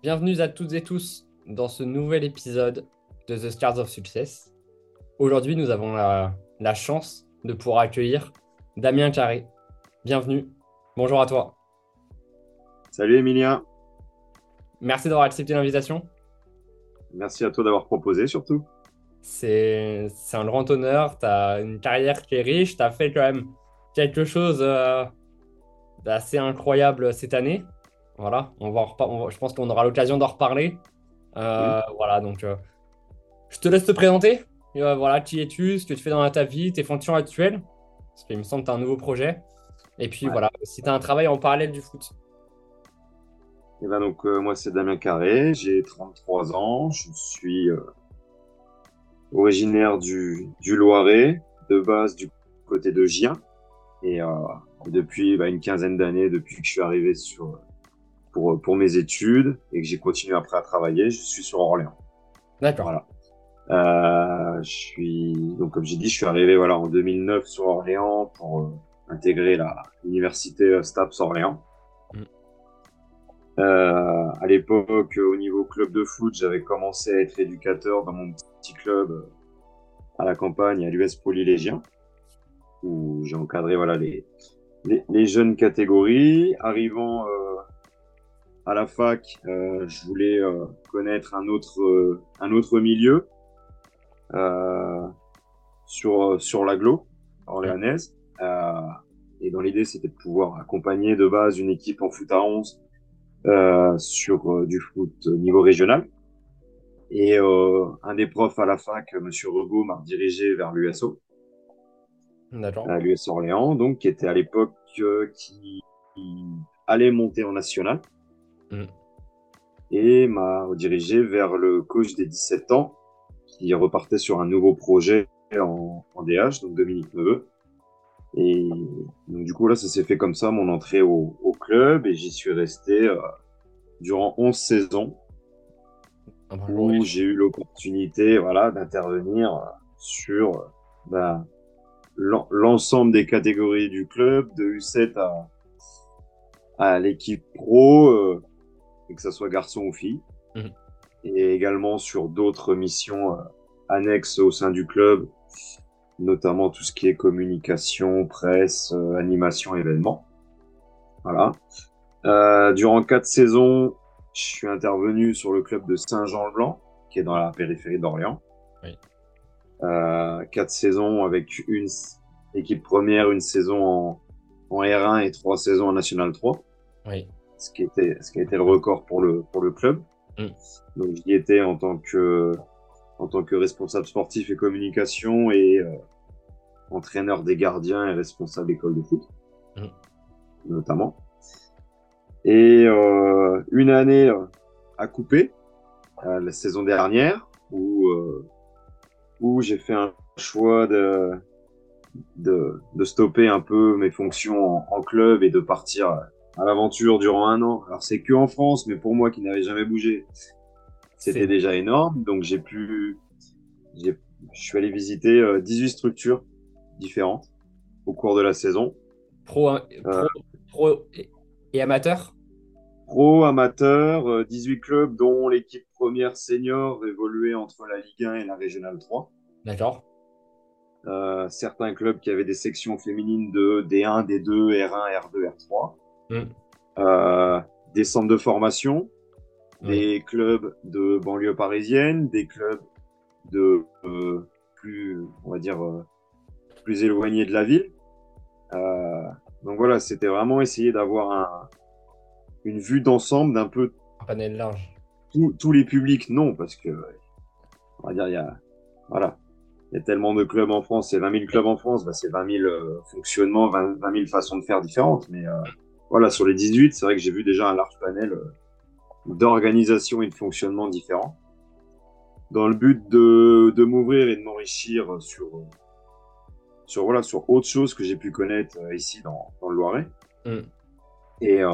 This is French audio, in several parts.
Bienvenue à toutes et tous dans ce nouvel épisode de The Stars of Success. Aujourd'hui, nous avons la, la chance de pouvoir accueillir Damien Carré. Bienvenue. Bonjour à toi. Salut Emilien. Merci d'avoir accepté l'invitation. Merci à toi d'avoir proposé surtout. C'est un grand honneur. Tu as une carrière qui est riche. Tu as fait quand même quelque chose euh, d'assez incroyable cette année. Voilà, on va on je pense qu'on aura l'occasion d'en reparler. Euh, voilà, donc euh, je te laisse te présenter. voilà, qui es-tu, ce que tu fais dans ta vie, tes fonctions actuelles. Parce qu'il me semble que tu as un nouveau projet. Et puis voilà, si tu as un travail en parallèle du foot. Et eh ben donc, moi, c'est Damien Carré, j'ai 33 ans, je suis originaire du, du Loiret, de base du côté de Gien. Et euh, depuis bah, une quinzaine d'années, depuis que je suis arrivé sur, pour, pour mes études et que j'ai continué après à travailler, je suis sur Orléans. D'accord. Voilà. Euh, je suis donc comme j'ai dit, je suis arrivé voilà en 2009 sur Orléans pour euh, intégrer la l'université euh, Staps Orléans. Mm. Euh, à l'époque, au niveau club de foot, j'avais commencé à être éducateur dans mon petit club à la campagne à l'US Polylégien où j'ai encadré voilà les, les, les, jeunes catégories. Arrivant euh, à la fac, euh, je voulais euh, connaître un autre euh, un autre milieu euh, sur sur l'aglo orléanaise. et dans l'idée, c'était de pouvoir accompagner de base une équipe en foot à 11 sur du foot niveau régional. Et un des profs à la fac, Monsieur Regaud, m'a dirigé vers l'USO à l'US Orléans, donc qui était à l'époque euh, qui, allait monter en national mm. et m'a redirigé vers le coach des 17 ans qui repartait sur un nouveau projet en, en DH, donc Dominique Neveu. Et donc du coup là, ça s'est fait comme ça mon entrée au, au club et j'y suis resté euh, durant 11 saisons ah bah, où j'ai eu l'opportunité voilà d'intervenir sur ben, l'ensemble des catégories du club, de U7 à, à l'équipe pro, euh, et que ce soit garçon ou fille. Mhm. Et également sur d'autres missions euh, annexes au sein du club, notamment tout ce qui est communication, presse, euh, animation, événements. Voilà. Euh, durant quatre saisons, je suis intervenu sur le club de Saint-Jean-le-Blanc, qui est dans la périphérie d'Orléans. Oui. Euh, quatre saisons avec une équipe première, une saison en, en R1 et trois saisons en National 3. Oui. Ce qui était, ce qui a été le record pour le, pour le club. Mm. Donc, j'y étais en tant que, en tant que responsable sportif et communication et euh, entraîneur des gardiens et responsable d'école de foot, mm. notamment. Et euh, une année euh, à couper, euh, la saison dernière, où euh, où j'ai fait un choix de, de, de, stopper un peu mes fonctions en, en club et de partir à l'aventure durant un an. Alors c'est que en France, mais pour moi qui n'avais jamais bougé, c'était déjà énorme. Donc j'ai pu, je suis allé visiter 18 euh, structures différentes au cours de la saison. Pro, euh, pro, pro et amateur? Pro, amateur, 18 euh, clubs dont l'équipe première senior évoluait entre la Ligue 1 et la Régionale 3. D'accord. Euh, certains clubs qui avaient des sections féminines de D1, D2, R1, R2, R3. Euh, des centres de formation, des clubs de banlieue parisienne, des clubs de euh, plus, on va dire, euh, plus éloignés de la ville. Euh, donc voilà, c'était vraiment essayer d'avoir un, une vue d'ensemble d'un peu. Un panel large. Tous les publics, non, parce que, on va dire, il y a, voilà, il y a tellement de clubs en France, c'est 20 000 clubs en France, bah, c'est 20 000 euh, fonctionnements, 20, 000 façons de faire différentes. Mais euh, voilà, sur les 18, c'est vrai que j'ai vu déjà un large panel euh, d'organisation et de fonctionnement différents. Dans le but de, de m'ouvrir et de m'enrichir sur, sur, voilà, sur autre chose que j'ai pu connaître ici dans, dans le Loiret. Mm. Et, euh,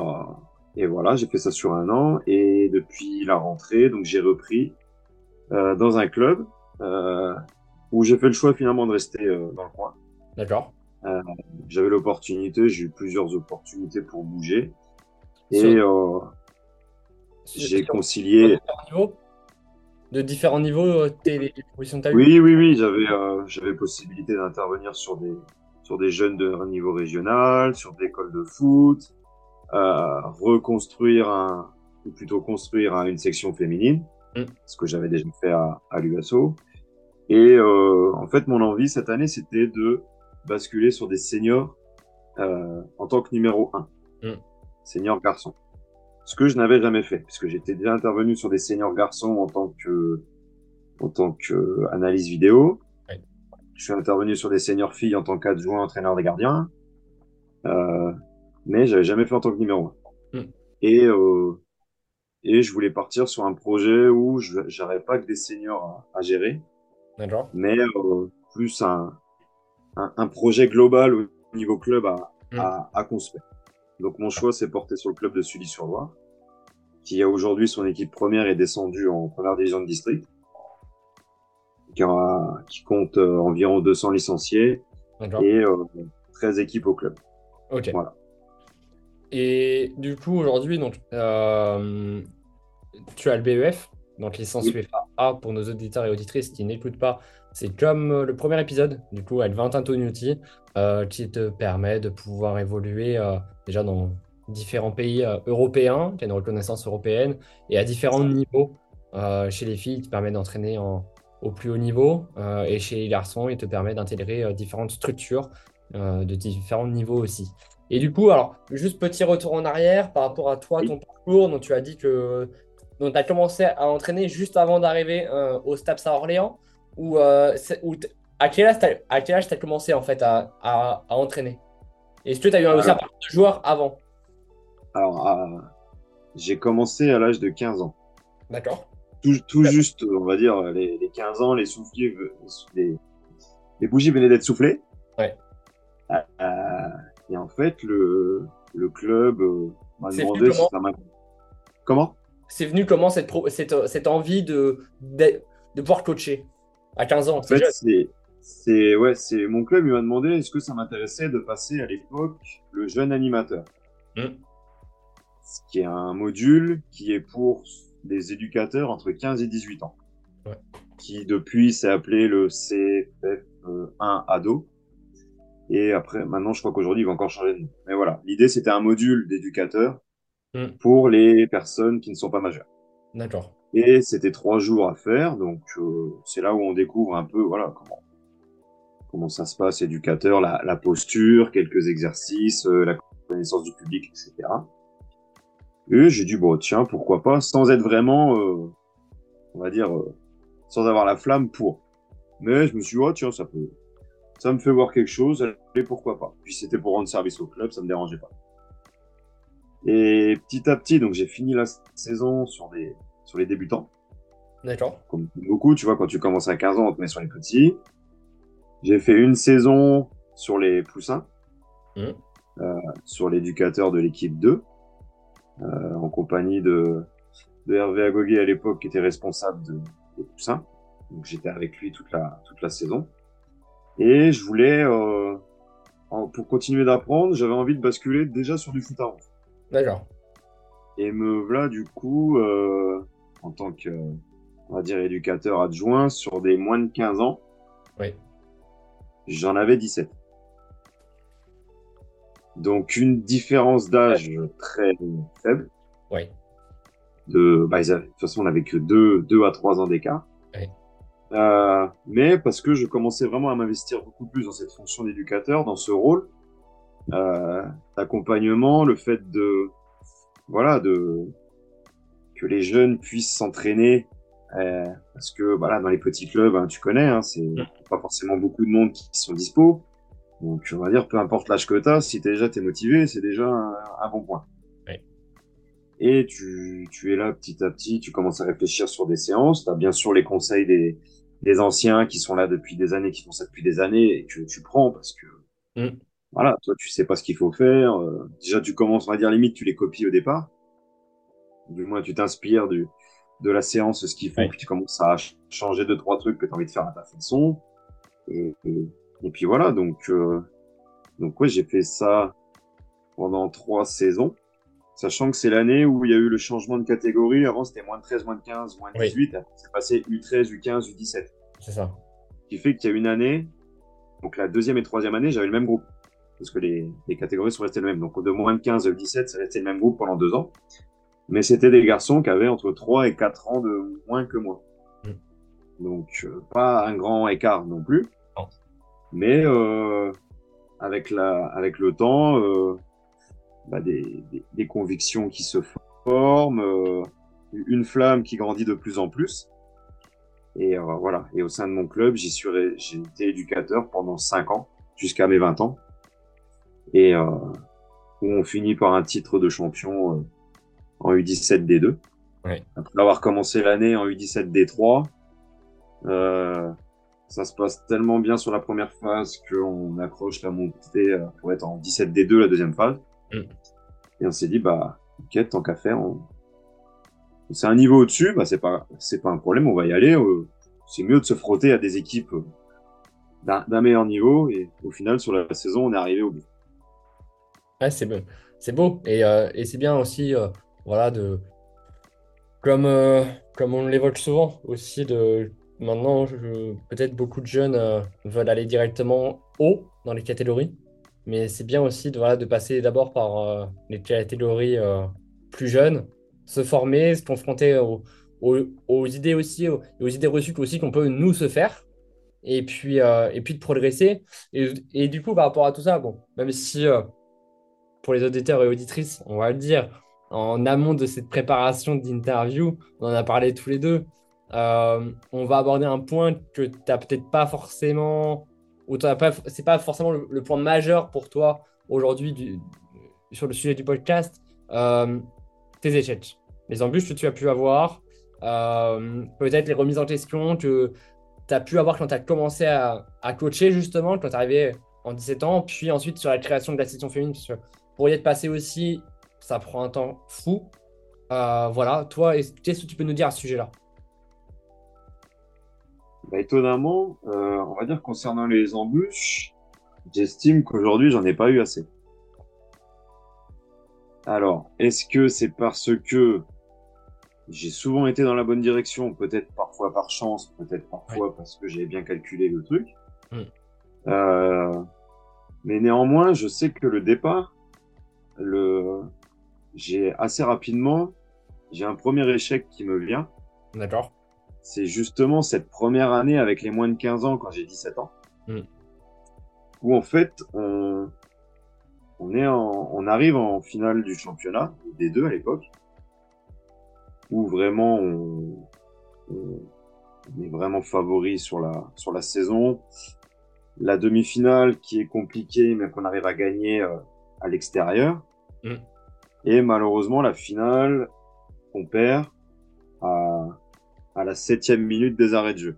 et voilà, j'ai fait ça sur un an et depuis la rentrée, donc j'ai repris euh, dans un club euh, où j'ai fait le choix finalement de rester euh, dans le coin. D'accord. Euh, j'avais l'opportunité, j'ai eu plusieurs opportunités pour bouger et euh, j'ai concilié. De différents niveaux, euh, les Oui, oui, oui, j'avais euh, j'avais possibilité d'intervenir sur des, sur des jeunes de niveau régional, sur des écoles de foot, reconstruire un, ou plutôt construire une section féminine, mm. ce que j'avais déjà fait à, à l'USO. Et euh, en fait, mon envie cette année, c'était de basculer sur des seniors euh, en tant que numéro 1, mm. senior garçon. Ce que je n'avais jamais fait, puisque j'étais déjà intervenu sur des seniors garçons en tant que en tant que analyse vidéo. Je suis intervenu sur des seniors filles en tant qu'adjoint entraîneur des gardiens, euh, mais j'avais jamais fait en tant que numéro 1. Mm. Et euh, et je voulais partir sur un projet où je n'aurais pas que des seniors à, gérer, mais euh, plus un, un, un, projet global au niveau club à, mm. à, à construire. Donc mon choix s'est porté sur le club de Sully-sur-Loire, qui a aujourd'hui son équipe première et descendue en première division de district, qui, a, qui compte euh, environ 200 licenciés et euh, 13 équipes au club. Ok. Voilà. Et du coup, aujourd'hui, donc, euh, tu as le BEF, donc licence UEFA A pour nos auditeurs et auditrices qui n'écoutent pas. C'est comme euh, le premier épisode, du coup, avec Valentin Tognuti, euh, qui te permet de pouvoir évoluer euh, déjà dans différents pays européens, qui a une reconnaissance européenne, et à différents niveaux. chez les filles, qui te permet d'entraîner au plus haut niveau, et chez les garçons, il te permet d'intégrer différentes structures de différents niveaux aussi. Et du coup, alors, juste petit retour en arrière par rapport à toi, ton parcours, dont tu as dit que donc, tu as commencé à entraîner juste avant d'arriver euh, au STAPS à Orléans ou, euh, à quel âge tu as, commencé en fait à, à, entraîner? Est-ce que tu as eu un, aussi un parcours de joueur avant? Alors, j'ai commencé à l'âge de 15 ans. D'accord. Tout, tout juste, on va dire, les, les 15 ans, les, souffliers, les, les bougies venaient d'être soufflées. Ouais. Euh, et en fait, le, le club m'a demandé si ça m'a. Comment? C'est venu comment cette, cette, cette envie de, de, de, pouvoir coacher à 15 ans En fait, c'est ouais, c'est mon club il m'a demandé est-ce que ça m'intéressait de passer à l'époque le jeune animateur. Hmm. Ce qui est un module qui est pour des éducateurs entre 15 et 18 ans. Ouais. Qui depuis s'est appelé le CFF1 ado. Et après, maintenant, je crois qu'aujourd'hui, il va encore changer de nom. Mais voilà, l'idée, c'était un module d'éducateur Hmm. pour les personnes qui ne sont pas majeures. D'accord. Et c'était trois jours à faire, donc euh, c'est là où on découvre un peu voilà comment comment ça se passe, éducateur, la, la posture, quelques exercices, euh, la connaissance du public, etc. Et j'ai dit bon tiens pourquoi pas, sans être vraiment, euh, on va dire, sans avoir la flamme pour. Mais je me suis dit oh tiens ça peut, ça me fait voir quelque chose, et pourquoi pas. Puis c'était pour rendre service au club, ça me dérangeait pas. Et petit à petit, donc j'ai fini la saison sur des sur les débutants. D'accord. Comme beaucoup, tu vois, quand tu commences à 15 ans, on te met sur les petits. J'ai fait une saison sur les poussins, mmh. euh, sur l'éducateur de l'équipe 2, euh, en compagnie de, de Hervé Agoguet à l'époque, qui était responsable de, des poussins. Donc j'étais avec lui toute la, toute la saison. Et je voulais, euh, pour continuer d'apprendre, j'avais envie de basculer déjà sur du foot à D'accord. Et me voilà du coup euh, en tant que, on va dire, éducateur adjoint sur des moins de 15 ans. Oui. J'en avais 17. Donc une différence d'âge très faible. Oui. De, bah, de toute façon, on n'avait que 2 deux, à 3 ans d'écart. Oui. Euh, mais parce que je commençais vraiment à m'investir beaucoup plus dans cette fonction d'éducateur, dans ce rôle, euh, d'accompagnement, le fait de voilà de que les jeunes puissent s'entraîner euh, parce que voilà dans les petits clubs hein, tu connais hein, c'est mm. pas forcément beaucoup de monde qui sont dispo. Donc on va dire peu importe l'âge que tu as si es déjà t'es motivé c'est déjà un, bon point. Et tu, tu es là petit à petit tu commences à réfléchir sur des séances tu as bien sûr les conseils des, des anciens qui sont là depuis des années qui font ça depuis des années et que tu prends parce que mm voilà, toi, tu sais pas ce qu'il faut faire. Euh, déjà, tu commences, on va dire, limite, tu les copies au départ. Du moins, tu t'inspires du, de la séance, ce qu'ils font, puis tu commences à changer deux, trois trucs que tu as envie de faire à ta façon. Et, et, puis voilà, donc, euh, donc ouais, j'ai fait ça pendant trois saisons. Sachant que c'est l'année où il y a eu le changement de catégorie. Avant, c'était moins de 13, moins de 15, moins de 18. C'est passé U13, U15, U17. C'est ça. Ce qui fait qu'il y a une année, donc la deuxième et troisième année, j'avais le même groupe. Parce que les, les, catégories sont restées les mêmes. Donc de moins de 15 à U17, c'est resté le même groupe pendant deux ans. Mais c'était des garçons qui avaient entre 3 et 4 ans de moins que moi. Mm. Donc euh, pas un grand écart non plus. Mais euh, avec, la, avec le temps, euh, bah, des, des, des, convictions qui se forment, euh, une flamme qui grandit de plus en plus. Et euh, voilà. Et au sein de mon club, j'y suis, j'ai été éducateur pendant 5 ans, jusqu'à mes 20 ans. Et euh, où on finit par un titre de champion euh, en U17 D2. Ouais. Après avoir commencé l'année en U17 D3, euh, ça se passe tellement bien sur la première phase qu'on accroche la montée euh, pour être en 17 D2 la deuxième phase. Mm. Et on s'est dit, bah, ok, tant qu'à faire, on... c'est un niveau au-dessus, bah, c'est pas, c'est pas un problème, on va y aller. Euh, c'est mieux de se frotter à des équipes euh, d'un meilleur niveau. Et au final, sur la saison, on est arrivé au bout. C'est beau. C'est beau. Et, euh, et c'est bien aussi, euh, voilà, de, comme, euh, comme on l'évoque souvent, aussi de Maintenant, peut-être beaucoup de jeunes veulent aller directement haut dans les catégories, mais c'est bien aussi de, voilà, de passer d'abord par les catégories plus jeunes, se former, se confronter aux, aux, idées aussi, aux, idées reçues aussi qu'on peut nous se faire, et puis, et puis de progresser. Et, et, du coup, par rapport à tout ça, bon, même si pour les auditeurs et auditrices, on va le dire, en amont de cette préparation d'interview, on en a parlé tous les deux. Euh, on va aborder un point que tu n'as peut-être pas forcément, ou ce n'est pas, forcément le, point majeur pour toi aujourd'hui sur le sujet du podcast, euh, tes échecs, les embûches que tu as pu avoir, euh, peut-être les remises en question que tu as pu avoir quand tu as commencé à, coacher justement, quand tu arrivé en 17 ans, puis ensuite sur la création de la section féminine, pour y être passé aussi, ça prend un temps fou. Euh, voilà, toi, qu'est-ce que tu peux nous dire à ce sujet-là? Bah, étonnamment, euh, on va dire concernant les embûches, j'estime qu'aujourd'hui, j'en ai pas eu assez. Alors, est-ce que c'est parce que j'ai souvent été dans la bonne direction, peut-être parfois par chance, peut-être parfois parce que j'ai bien calculé le truc? Mm. Euh, mais néanmoins, je sais que le départ, le, j'ai assez rapidement, j'ai un premier échec qui me vient. D'accord c'est justement cette première année avec les moins de 15 ans quand j'ai 17 ans. Mm. Où en fait, on, on, est en, on arrive en finale du championnat, des deux à l'époque, où vraiment on, on, on, est vraiment favori sur la, sur la saison. La demi-finale qui est compliquée, mais qu'on arrive à gagner euh, à l'extérieur. Mm. Et malheureusement, la finale, on perd à, à la septième minute des arrêts de jeu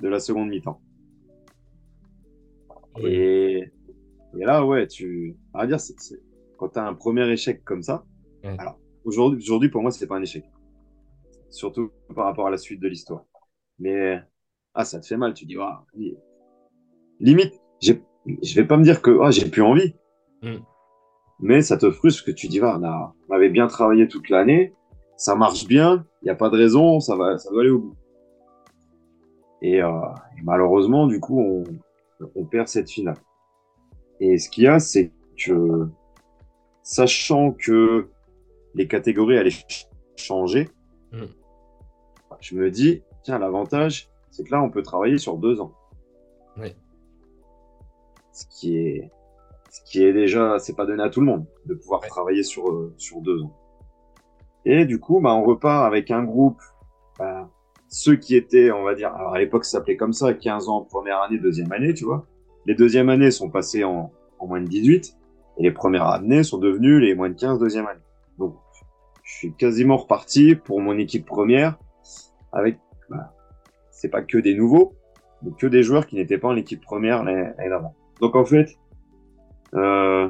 de la seconde mi-temps. Oui. Et, et, là, ouais, tu, va dire, c est, c est, quand tu as un premier échec comme ça, alors aujourd'hui, aujourd'hui pour moi, c'était pas un échec, surtout par rapport à la suite de l'histoire. Mais ah, ça te fait mal, tu dis, ah, limite, je vais pas me dire que ah, j'ai plus envie, mm. mais ça te frustre que tu dis, ah, on, a, on avait bien travaillé toute l'année, ça marche bien, il n'y a pas de raison, ça va, ça va aller au bout. Et, euh, et malheureusement, du coup, on, on, perd cette finale. Et ce qu'il y a, c'est que, sachant que les catégories allaient changer, mm. je me dis, tiens, l'avantage, c'est que là, on peut travailler sur deux ans. Oui. Ce qui est, ce qui est déjà, c'est pas donné à tout le monde de pouvoir ouais. travailler sur, euh, sur deux ans. Et du coup, bah, on repart avec un groupe, bah, ceux qui étaient, on va dire, alors à l'époque ça s'appelait comme ça, 15 ans, première année, deuxième année, tu vois. Les deuxièmes années sont passées en, en moins de 18, et les premières années sont devenues les moins de 15 deuxième année. Donc, je suis quasiment reparti pour mon équipe première, avec, bah, c'est pas que des nouveaux, mais que des joueurs qui n'étaient pas en équipe première l'année d'avant. Donc en fait, euh,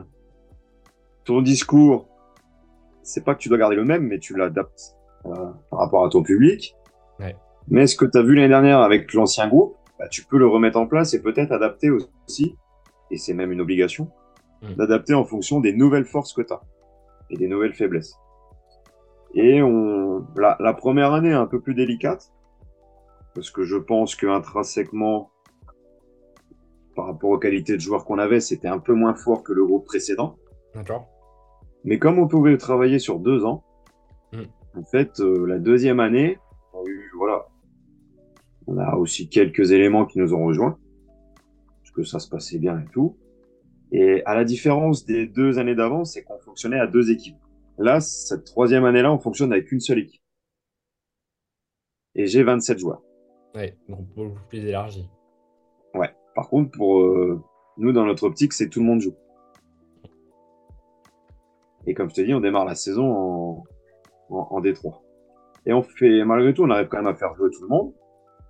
ton discours, c'est pas que tu dois garder le même, mais tu l'adaptes euh, par rapport à ton public. Ouais. Mais ce que tu as vu l'année dernière avec l'ancien groupe, bah, tu peux le remettre en place et peut-être adapter aussi, et c'est même une obligation, mmh. d'adapter en fonction des nouvelles forces que tu as. et des nouvelles faiblesses. Et on, la, la première année est un peu plus délicate, parce que je pense qu'intrinsèquement, par rapport aux qualités de joueurs qu'on avait, c'était un peu moins fort que le groupe précédent. D'accord. Mais comme on pouvait travailler sur deux ans, Mm. en fait, euh, la deuxième année, on a eu, voilà, on a aussi quelques éléments qui nous ont rejoints, parce que ça se passait bien et tout. Et à la différence des deux années d'avant, c'est qu'on fonctionnait à deux équipes. Là, cette troisième année-là, on fonctionne avec une seule équipe. Et j'ai 27 joueurs. Ouais, donc beaucoup plus élargi. Par contre, pour euh, nous, dans notre optique, c'est tout le monde joue. Et comme je te dis, on démarre la saison en, en, en D3. Et on fait, malgré tout, on arrive quand même à faire jouer tout le monde.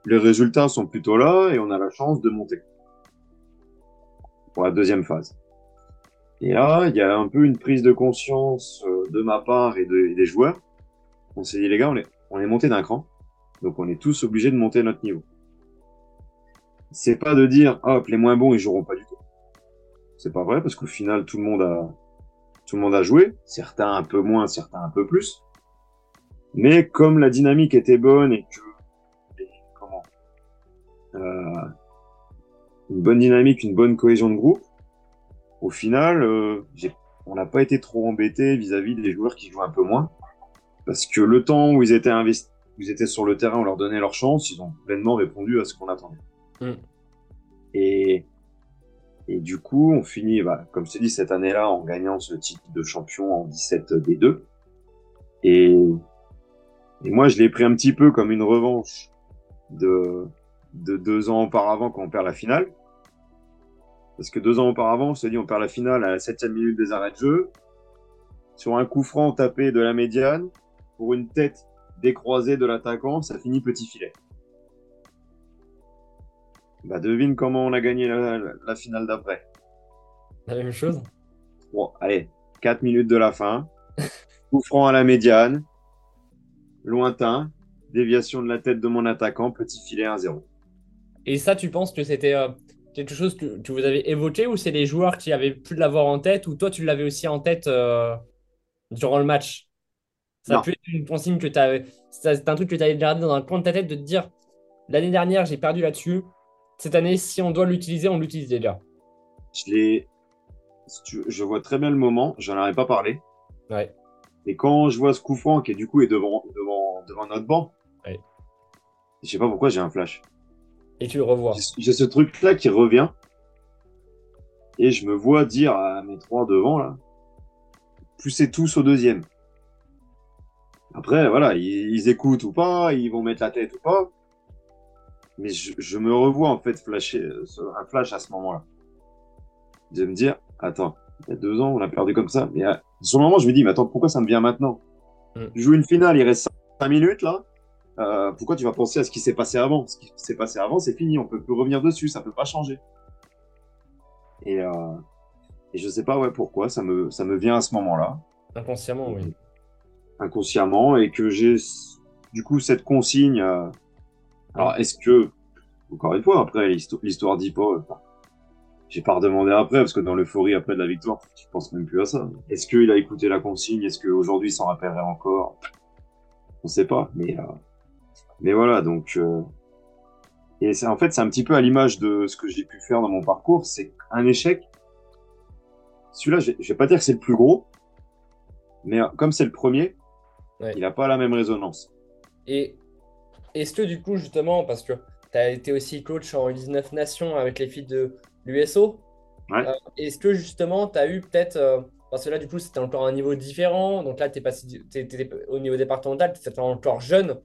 Les résultats sont plutôt là et on a la chance de monter pour la deuxième phase. Et là, il y a un peu une prise de conscience euh, de ma part et des joueurs. On s'est dit, les gars, on est, on est monté d'un cran. Donc on est tous obligés de monter notre niveau. C'est pas de dire, hop, les moins bons, ils joueront pas du tout. C'est pas vrai parce qu'au final, tout le monde a, tout le monde a joué. Certains un peu moins, certains un peu plus. Mais comme la dynamique était bonne et que, comment, euh, une bonne dynamique, une bonne cohésion de groupe, au final, euh, on n'a pas été trop embêté vis-à-vis des joueurs qui jouent un peu moins. Parce que le temps où ils étaient investis, ils étaient sur le terrain, on leur donnait leur chance, ils ont pleinement répondu à ce qu'on attendait. Mm. Et, et du coup, on finit, bah, comme je dit, cette année-là, en gagnant ce titre de champion en 17 D2. Et, et moi, je l'ai pris un petit peu comme une revanche de, de deux ans auparavant quand on perd la finale. Parce que deux ans auparavant, on s'est dit, on perd la finale à la septième minute des arrêts de jeu. Sur un coup franc tapé de la médiane, pour une tête décroisée de l'attaquant, ça finit petit filet. Bah, devine comment on a gagné la, la- la finale d'après. La même chose Bon, allez, 4 minutes de la fin. Coup franc à la médiane. Lointain. Déviation de la tête de mon attaquant. Petit filet 1-0. Et ça, tu penses que c'était euh, quelque chose que, que vous avez évoqué ou c'est les joueurs qui avaient pu l'avoir en tête ou toi, tu l'avais aussi en tête euh, durant le match? Ça Non. pu être une consigne que tu avais. C'est un truc que tu avais gardé dans un coin de ta tête de te dire l'année dernière, j'ai perdu là-dessus. Cette année, si on doit l'utiliser, on l'utilise déjà. Je l'ai. Je vois très bien le moment. J'en avais pas parlé. Ouais. Et quand je vois ce coup franc qui est du coup est devant, devant, devant notre banc. Ouais. Je sais pas pourquoi j'ai un flash. Et tu le revois. J'ai- J'ai ce truc-là qui revient. Et je me vois dire à mes trois devant, là, poussez tous au deuxième. Après, voilà, ils, ils écoutent ou pas, ils vont mettre la tête ou pas. Mais je, je me revois, en fait, flasher, euh, un flash à ce moment-là. De me dire, attends, il y a deux ans, on a perdu comme ça. Mais à, sur le moment, je me dis, mais attends, pourquoi ça me vient maintenant? Mm. Tu joues une finale, il reste cinq minutes, là. Euh, pourquoi tu vas penser à ce qui s'est passé avant? Ce qui s'est passé avant, c'est fini, on peut plus revenir dessus, ça peut pas changer. Et, euh, et je sais pas ouais pourquoi ça me ça me vient à ce moment-là, Inconsciemment, oui. inconsciemment, et que j'ai du coup cette consigne. euh, alors est-ce que encore une fois après l'histo- l'histoire dit pas, euh, enfin, j'ai pas redemandé après parce que dans l'euphorie après de la victoire, tu penses même plus à ça. Est-ce qu'il a écouté la consigne? Est-ce qu'aujourd'hui il s'en rappellerait encore? On sait pas, mais euh, mais voilà donc. euh, et c'est en fait c'est un petit peu à l'image de ce que j'ai pu faire dans mon parcours, c'est un échec. Celui-là, je je vais pas dire que c'est le plus gros, mais comme c'est le premier, Ouais. il n'a pas la même résonance. Et est-ce que du coup, justement, parce que tu as été aussi coach en U19 Nations avec les filles de l'USO, Ouais. euh, est-ce que justement, tu as eu peut-être, euh, parce que là, du coup, c'était encore un niveau différent, donc là, tu es, au niveau départemental, tu étais encore jeune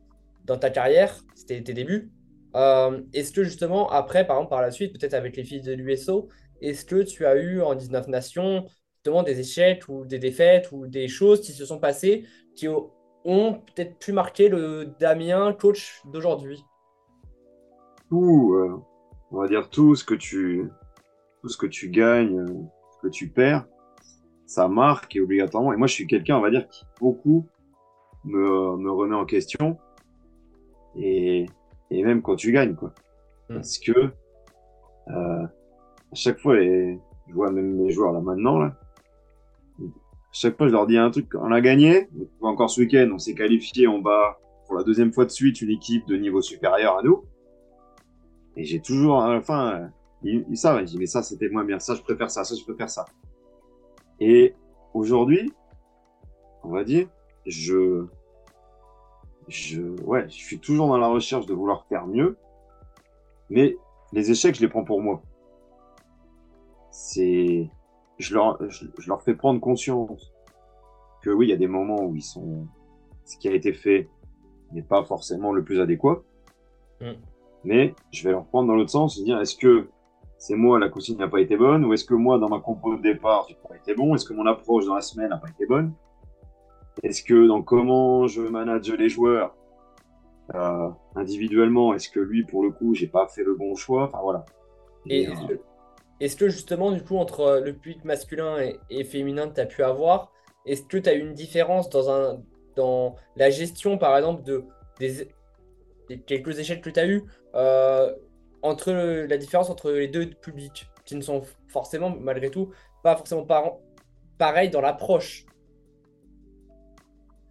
dans ta carrière, c'était tes débuts. Euh, est-ce que justement, après, par exemple, par la suite, peut-être avec les filles de l'USO, est-ce que tu as eu en 19 Nations justement des échecs ou des défaites ou des choses qui se sont passées qui ont ont peut-être pu marquer le Damien coach d'aujourd'hui. Tout, euh, on va dire tout ce que tu, tout ce que tu gagnes, euh, ce que tu perds, ça marque et obligatoirement. Et moi, je suis quelqu'un, on va dire, qui beaucoup me, me remet en question. Et, et même quand tu gagnes, quoi. Mm. Parce que, euh, à chaque fois, les, je vois même les joueurs là maintenant, là, chaque fois, je leur dis un truc. On a gagné. Encore ce week-end, on s'est qualifié en bas pour la deuxième fois de suite une équipe de niveau supérieur à nous. Et j'ai toujours, à la fin, ils, savent. Ils disent, mais ça, c'était moins bien. Ça, je préfère ça. Ça, je préfère ça. Et aujourd'hui, on va dire, je, je, ouais, je suis toujours dans la recherche de vouloir faire mieux. Mais les échecs, je les prends pour moi. C'est, je leur, je, leur fais prendre conscience que oui, il y a des moments où ils sont, ce qui a été fait n'est pas forcément le plus adéquat. Mm. Mais je vais leur prendre dans l'autre sens, se dire est-ce que c'est moi la consigne n'a pas été bonne ou est-ce que moi dans ma compo de départ j'ai pas été bon Est-ce que mon approche dans la semaine n'a pas été bonne? Est-ce que dans comment je manage les joueurs euh, individuellement, est-ce que lui pour le coup j'ai pas fait le bon choix? Enfin voilà. Et, euh, est-ce que justement, du coup, entre le public masculin et, féminin que tu as pu avoir, est-ce que tu as eu une différence dans, un, dans la gestion, par exemple, de, des, quelques échecs que tu as eu euh, entre la différence entre les deux publics, qui ne sont forcément, malgré tout, pas forcément par, dans l'approche?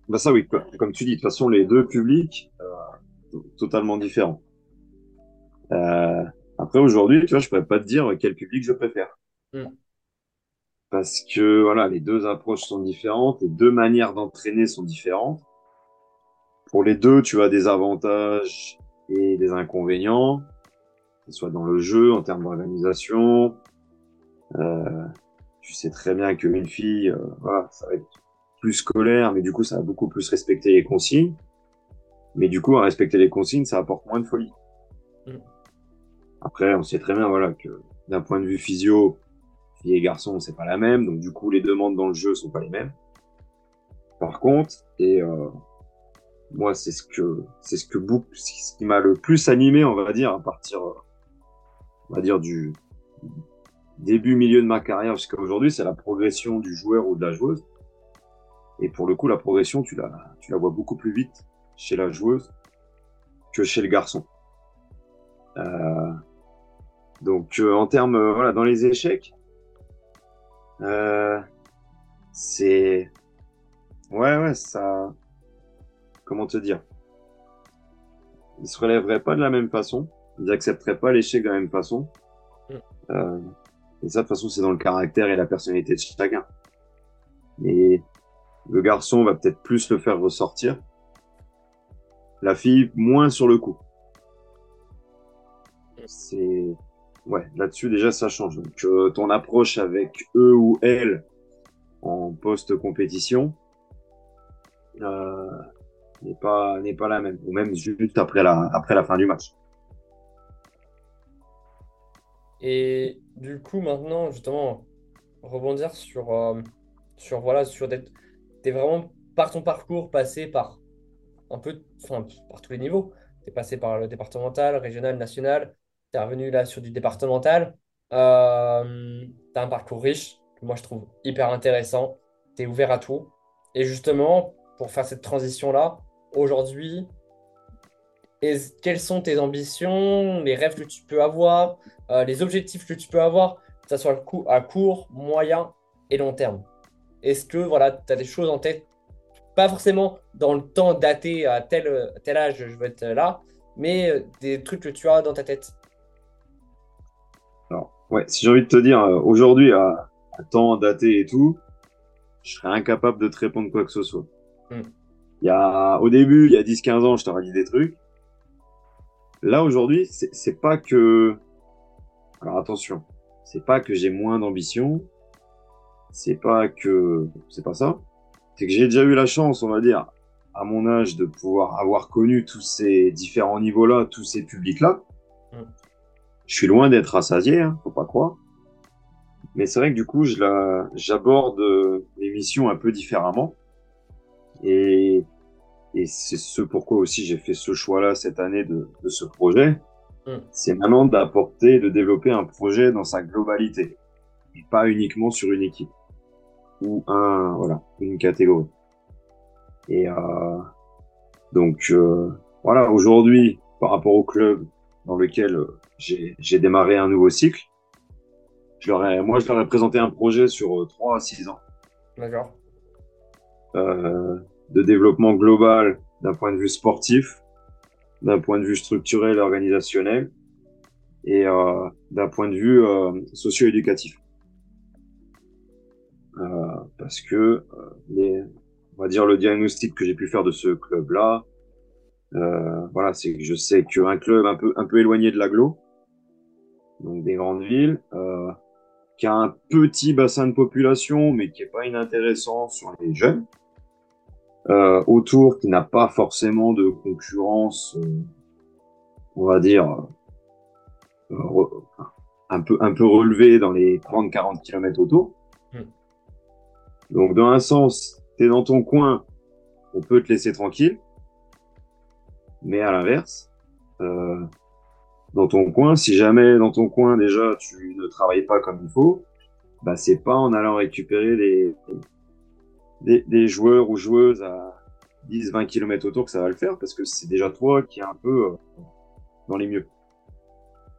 Bah ça oui, comme tu dis, de toute façon, les deux publics, euh, totalement différents. Euh, après, aujourd'hui, tu vois, je pourrais pas te dire quel public je préfère. Hmm. Parce que, voilà, les deux approches sont différentes, les deux manières d'entraîner sont différentes. Pour les deux, tu as des avantages et des inconvénients, que ce soit dans le jeu, en termes d'organisation. Euh, tu sais très bien qu'une fille, euh, voilà, ça va être plus scolaire, mais du coup, ça va beaucoup plus respecter les consignes. Mais du coup, à respecter les consignes, ça apporte moins de folie. Après, on sait très bien, voilà, que d'un point de vue physio, filles et garçons, c'est pas la même. Donc, du coup, les demandes dans le jeu sont pas les mêmes. Par contre, et euh, moi, c'est ce que, c'est ce que ce qui m'a le plus animé, on va dire, à partir, on va dire du début, milieu de ma carrière jusqu'à aujourd'hui, c'est la progression du joueur ou de la joueuse. Et pour le coup, la progression, tu la, tu la vois beaucoup plus vite chez la joueuse que chez le garçon. Euh, donc euh, en termes, euh, voilà, dans les échecs, euh, c'est, ouais, ouais, ça, comment te dire, ils se relèveraient pas de la même façon, ils accepteraient pas l'échec de la même façon. Mm. Euh, et ça, de toute façon, c'est dans le caractère et la personnalité de chacun. Et le garçon va peut-être plus le faire ressortir. La fille, moins sur le coup. C'est ouais, là-dessus déjà ça change. Donc euh, ton approche avec eux ou elle en post-compétition euh, n'est pas pas la même, ou même juste après la après la fin du match. Et du coup maintenant justement rebondir sur euh, sur voilà sur d'être t'es vraiment par ton parcours passé par un peu enfin par tous les niveaux. Tu es passé par le départemental, régional, national tu es revenu là sur du départemental. Euh, tu as un parcours riche, que moi je trouve hyper intéressant. Tu es ouvert à tout. Et justement, pour faire cette transition-là, aujourd'hui, quelles sont tes ambitions, les rêves que tu peux avoir, euh, les objectifs que tu peux avoir, que ce soit à court, moyen et long terme? Est-ce que voilà, tu as des choses en tête Pas forcément dans le temps daté à tel, tel âge, je veux être là, mais euh, des trucs que tu as dans ta tête? Ouais, si j'ai envie de te dire, euh, aujourd'hui, à, temps daté et tout, je serais incapable de te répondre quoi que ce soit. Hmm. Il y a, au début, il y a 10-15 ans, je t'aurais dit des trucs. Là, aujourd'hui, c'est pas que. Alors attention, c'est pas que j'ai moins d'ambition. C'est pas que. C'est pas ça. C'est que j'ai déjà eu la chance, on va dire, à mon âge, de pouvoir avoir connu tous ces différents niveaux-là, tous ces publics-là. Je suis loin d'être rassasié, hein, faut pas croire. Mais c'est vrai que du coup, je la, j'aborde euh, l'émission un peu différemment. Et, et c'est ce pourquoi aussi j'ai fait ce choix-là cette année de, de ce projet. Hmm. C'est maintenant d'apporter, de développer un projet dans sa globalité. Et pas uniquement sur une équipe. Ou un, voilà, une catégorie. Et, euh, donc, euh, voilà, aujourd'hui, par rapport au club dans lequel euh, j'ai démarré un nouveau cycle. Je leur ai, moi, je leur ai présenté un projet sur 3 euh, à 6 ans. D'accord. euh, de développement global d'un point de vue sportif, d'un point de vue structurel organisationnel, et euh, d'un point de vue euh, socio-éducatif. Euh, parce que euh, les, on va dire le diagnostic que j'ai pu faire de ce club-là, euh, voilà, c'est que je sais qu'un club un peu un peu éloigné de l'agglo, donc des grandes villes, euh, qui a un petit bassin de population, mais qui est pas inintéressant sur les jeunes, euh, autour, qui n'a pas forcément de concurrence, euh, on va dire euh, un peu un peu relevé dans les 30-40 km autour. Hmm. Donc dans un sens, tu es dans ton coin, on peut te laisser tranquille. Mais à l'inverse, euh, dans ton coin, si jamais dans ton coin déjà tu ne travailles pas comme il faut, bah c'est pas en allant récupérer des, des, joueurs ou joueuses à 10-20 km autour que ça va le faire, parce que c'est déjà toi qui est un peu euh, dans les mieux.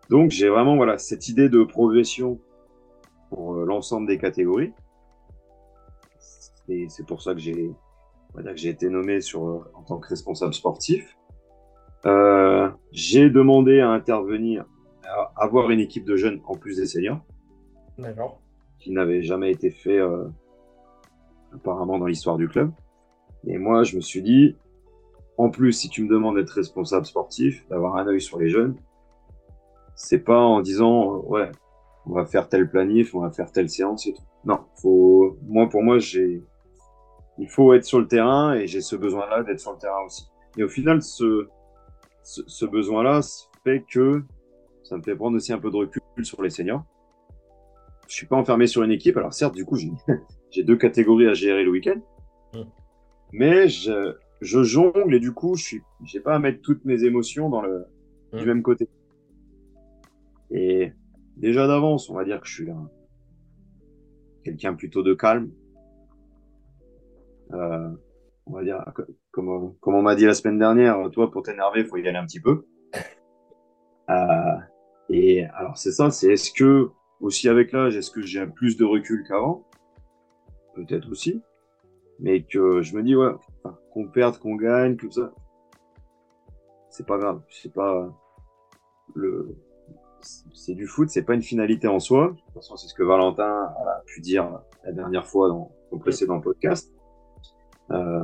Donc j'ai vraiment voilà cette idée de progression pour euh, l'ensemble des catégories. Et c'est pour ça que j'ai dire que j'ai été nommé sur euh, en tant que responsable sportif. Euh, j'ai demandé à intervenir, à avoir une équipe de jeunes en plus des seniors, D'accord. qui n'avait jamais été fait euh, apparemment dans l'histoire du club. Et moi, je me suis dit, en plus, si tu me demandes d'être responsable sportif, d'avoir un œil sur les jeunes, c'est pas en disant, euh, ouais, on va faire tel planif, on va faire telle séance et tout. Non, faut, moi, pour moi, j'ai, il faut être sur le terrain et j'ai ce besoin-là d'être sur le terrain aussi. Et au final, ce, ce, ce besoin-là fait que ça me fait prendre aussi un peu de recul sur les seniors. Je suis pas enfermé sur une équipe. Alors certes, du coup, j'ai deux catégories à gérer le week-end, Mm. mais je, je jongle et du coup, je suis, j'ai pas à mettre toutes mes émotions dans le du Mm. même côté. Et déjà d'avance, on va dire que je suis un- quelqu'un plutôt de calme. Euh, on va dire, co- comme, euh, comme on m'a dit la semaine dernière, toi, pour t'énerver, faut y aller un petit peu. Euh, et alors, c'est ça, c'est est-ce que, aussi avec l'âge, est-ce que j'ai plus de recul qu'avant? Peut-être aussi. Mais que je me dis, ouais, qu'on perde, qu'on gagne, que ça, c'est pas grave. C'est pas le, c'est du foot, c'est pas une finalité en soi. De toute façon, c'est ce que Valentin a pu dire la dernière fois dans son précédent podcast. Euh,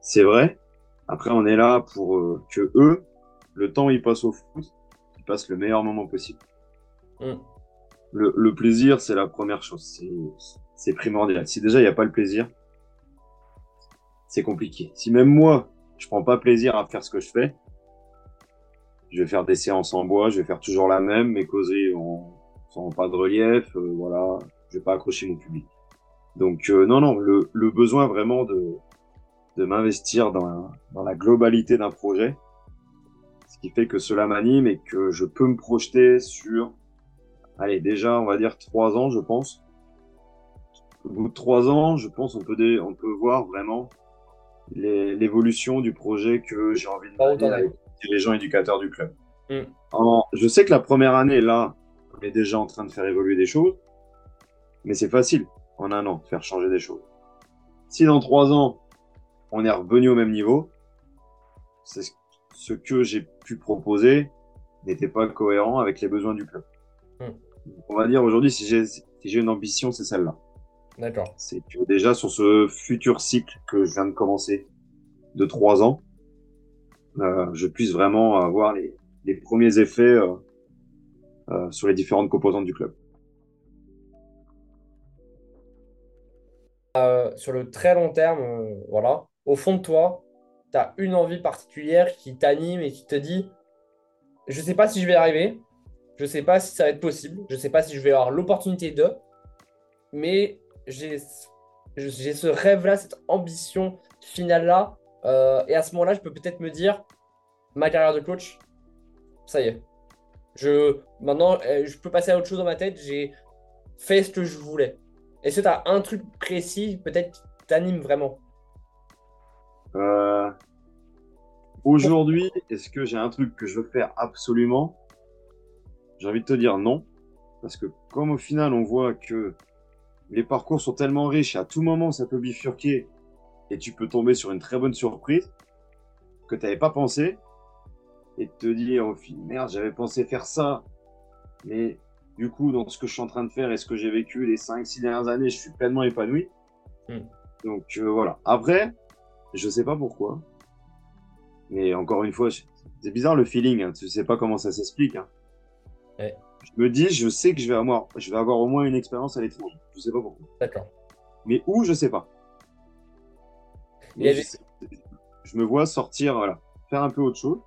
c'est vrai. Après, on est là pour euh, que eux, le temps ils passent au foot, ils passent le meilleur moment possible. Mm. Le, le plaisir, c'est la première chose. C'est, primordial. Si déjà il n'y a pas le plaisir, c'est compliqué. Si même moi, je prends pas plaisir à faire ce que je fais, je vais faire des séances en bois, je vais faire toujours la même, mes causeries ont, sont pas de relief, euh, voilà, je vais pas accrocher mon public. Donc euh, non, non, le, le besoin vraiment de, de m'investir dans, la- dans la globalité d'un projet, ce qui fait que cela m'anime et que je peux me projeter sur, allez, déjà, on va dire trois ans, je pense. Au bout de trois ans, je pense, on peut, on peut voir vraiment l'évolution du projet que j'ai envie de mener avec les dirigeants éducateurs du club. Mm. En- je sais que la première année, là, on est déjà en train de faire évoluer des choses, mais c'est facile, en un an, de faire changer des choses. Si dans trois ans, on est revenu au même niveau, c'est ce- que j'ai pu proposer n'était pas cohérent avec les besoins du club. Mm. On va dire aujourd'hui, si j'ai si une ambition, c'est celle-là. D'accord. C'est que déjà sur ce futur cycle que je viens de commencer de trois ans, euh, je puisse vraiment avoir les, les premiers effets euh, euh, sur les différentes composantes du club. Sur le très long terme, voilà, au fond de toi, tu as une envie particulière qui t'anime et qui te dit, je sais pas si je vais arriver, je sais pas si ça va être possible, je sais pas si je vais avoir l'opportunité de, mais j'ai j'ai ce rêve-là, cette ambition finale-là, euh, et à ce moment-là, je peux peut-être me dire, ma carrière de coach, ça y est. Je, maintenant, euh, je peux passer à autre chose dans ma tête, j'ai fait ce que je voulais. Est-ce que tu as un truc précis, peut-être, qui t'anime vraiment? Euh, Aujourd'hui, est-ce que j'ai un truc que je veux faire absolument? J'ai envie de te dire non, parce que comme au final on voit que les parcours sont tellement riches, à tout moment ça peut bifurquer, et tu peux tomber sur une très bonne surprise que tu n'avais pas pensé et te dire au final, merde, j'avais pensé faire ça, mais du coup, dans ce que je suis en train de faire et ce que j'ai vécu les 5-6 dernières années, je suis pleinement épanoui. Hmm. Donc euh, voilà. Après, je sais pas pourquoi, mais encore une fois, c'est bizarre le feeling. Hein. Tu sais pas comment ça s'explique. Hein. Je me dis, je sais que je vais avoir, je vais avoir au moins une expérience à l'étranger. Je sais pas pourquoi. D'accord. Mais où, je sais pas. je, me vois sortir, voilà, faire un peu autre chose.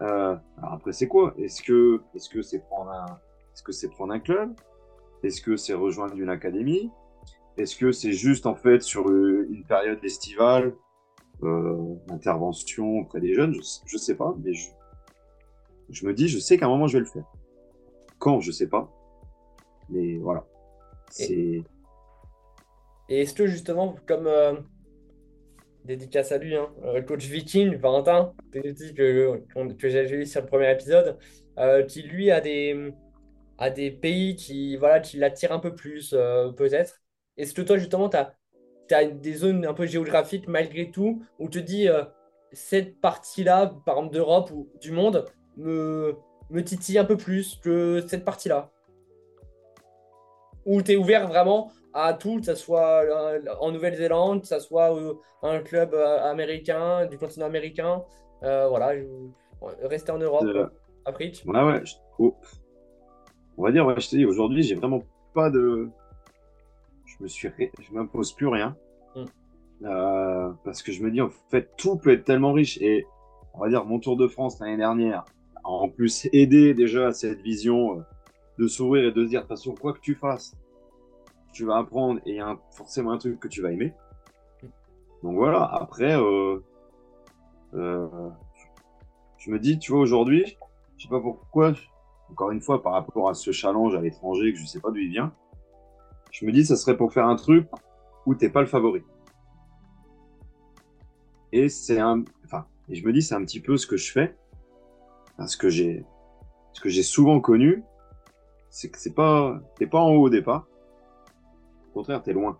Euh, alors après, c'est quoi? Est-ce que, est-ce que c'est prendre un, est-ce que c'est prendre un club? Est-ce que c'est rejoindre une académie? Est-ce que c'est juste en fait sur une période estivale, euh, intervention auprès des jeunes Je, ne sais pas, mais je, je me dis, je sais qu'à un moment je vais le faire. Quand, je sais pas. Mais voilà. C'est. Et est-ce que justement, comme euh, dédicace à lui, hein, euh, coach Viking, Valentin, que, que, j'ai vu sur le premier épisode, euh, qui lui a des, a des pays qui, voilà, qui l'attirent un peu plus, peut-être. Est-ce que toi, justement, tu as, as, des zones un peu géographiques malgré tout où tu te dis cette partie-là, par exemple d'Europe ou du monde, me, me titille un peu plus que cette partie-là Ou tu es ouvert vraiment à tout, que ce soit euh, en Nouvelle-Zélande, que ce soit euh, un club euh, américain, du continent américain, voilà, rester en Europe, Afrique Ouais, ouais. Oh. On va dire, je te dis, aujourd'hui, j'ai vraiment pas de. Je me suis. Je m'impose plus rien. Hmm. parce que je me dis, en fait, tout peut être tellement riche. Et on va dire, mon Tour de France l'année dernière, en plus aider déjà à cette vision euh, de s'ouvrir et de se dire, de toute façon, quoi que tu fasses, tu vas apprendre et il y a forcément un truc que tu vas aimer. Donc voilà, après, euh, euh, je me dis, tu vois, aujourd'hui, je sais pas pourquoi, encore une fois, par rapport à ce challenge à l'étranger, que je sais pas d'où il vient, je me dis, ça serait pour faire un truc où t'es pas le favori. Et c'est un, enfin, et je me dis, c'est un petit peu ce que je fais ce que j'ai, ce que j'ai souvent connu, c'est que c'est pas, t'es pas en haut au départ. Au contraire, t'es loin.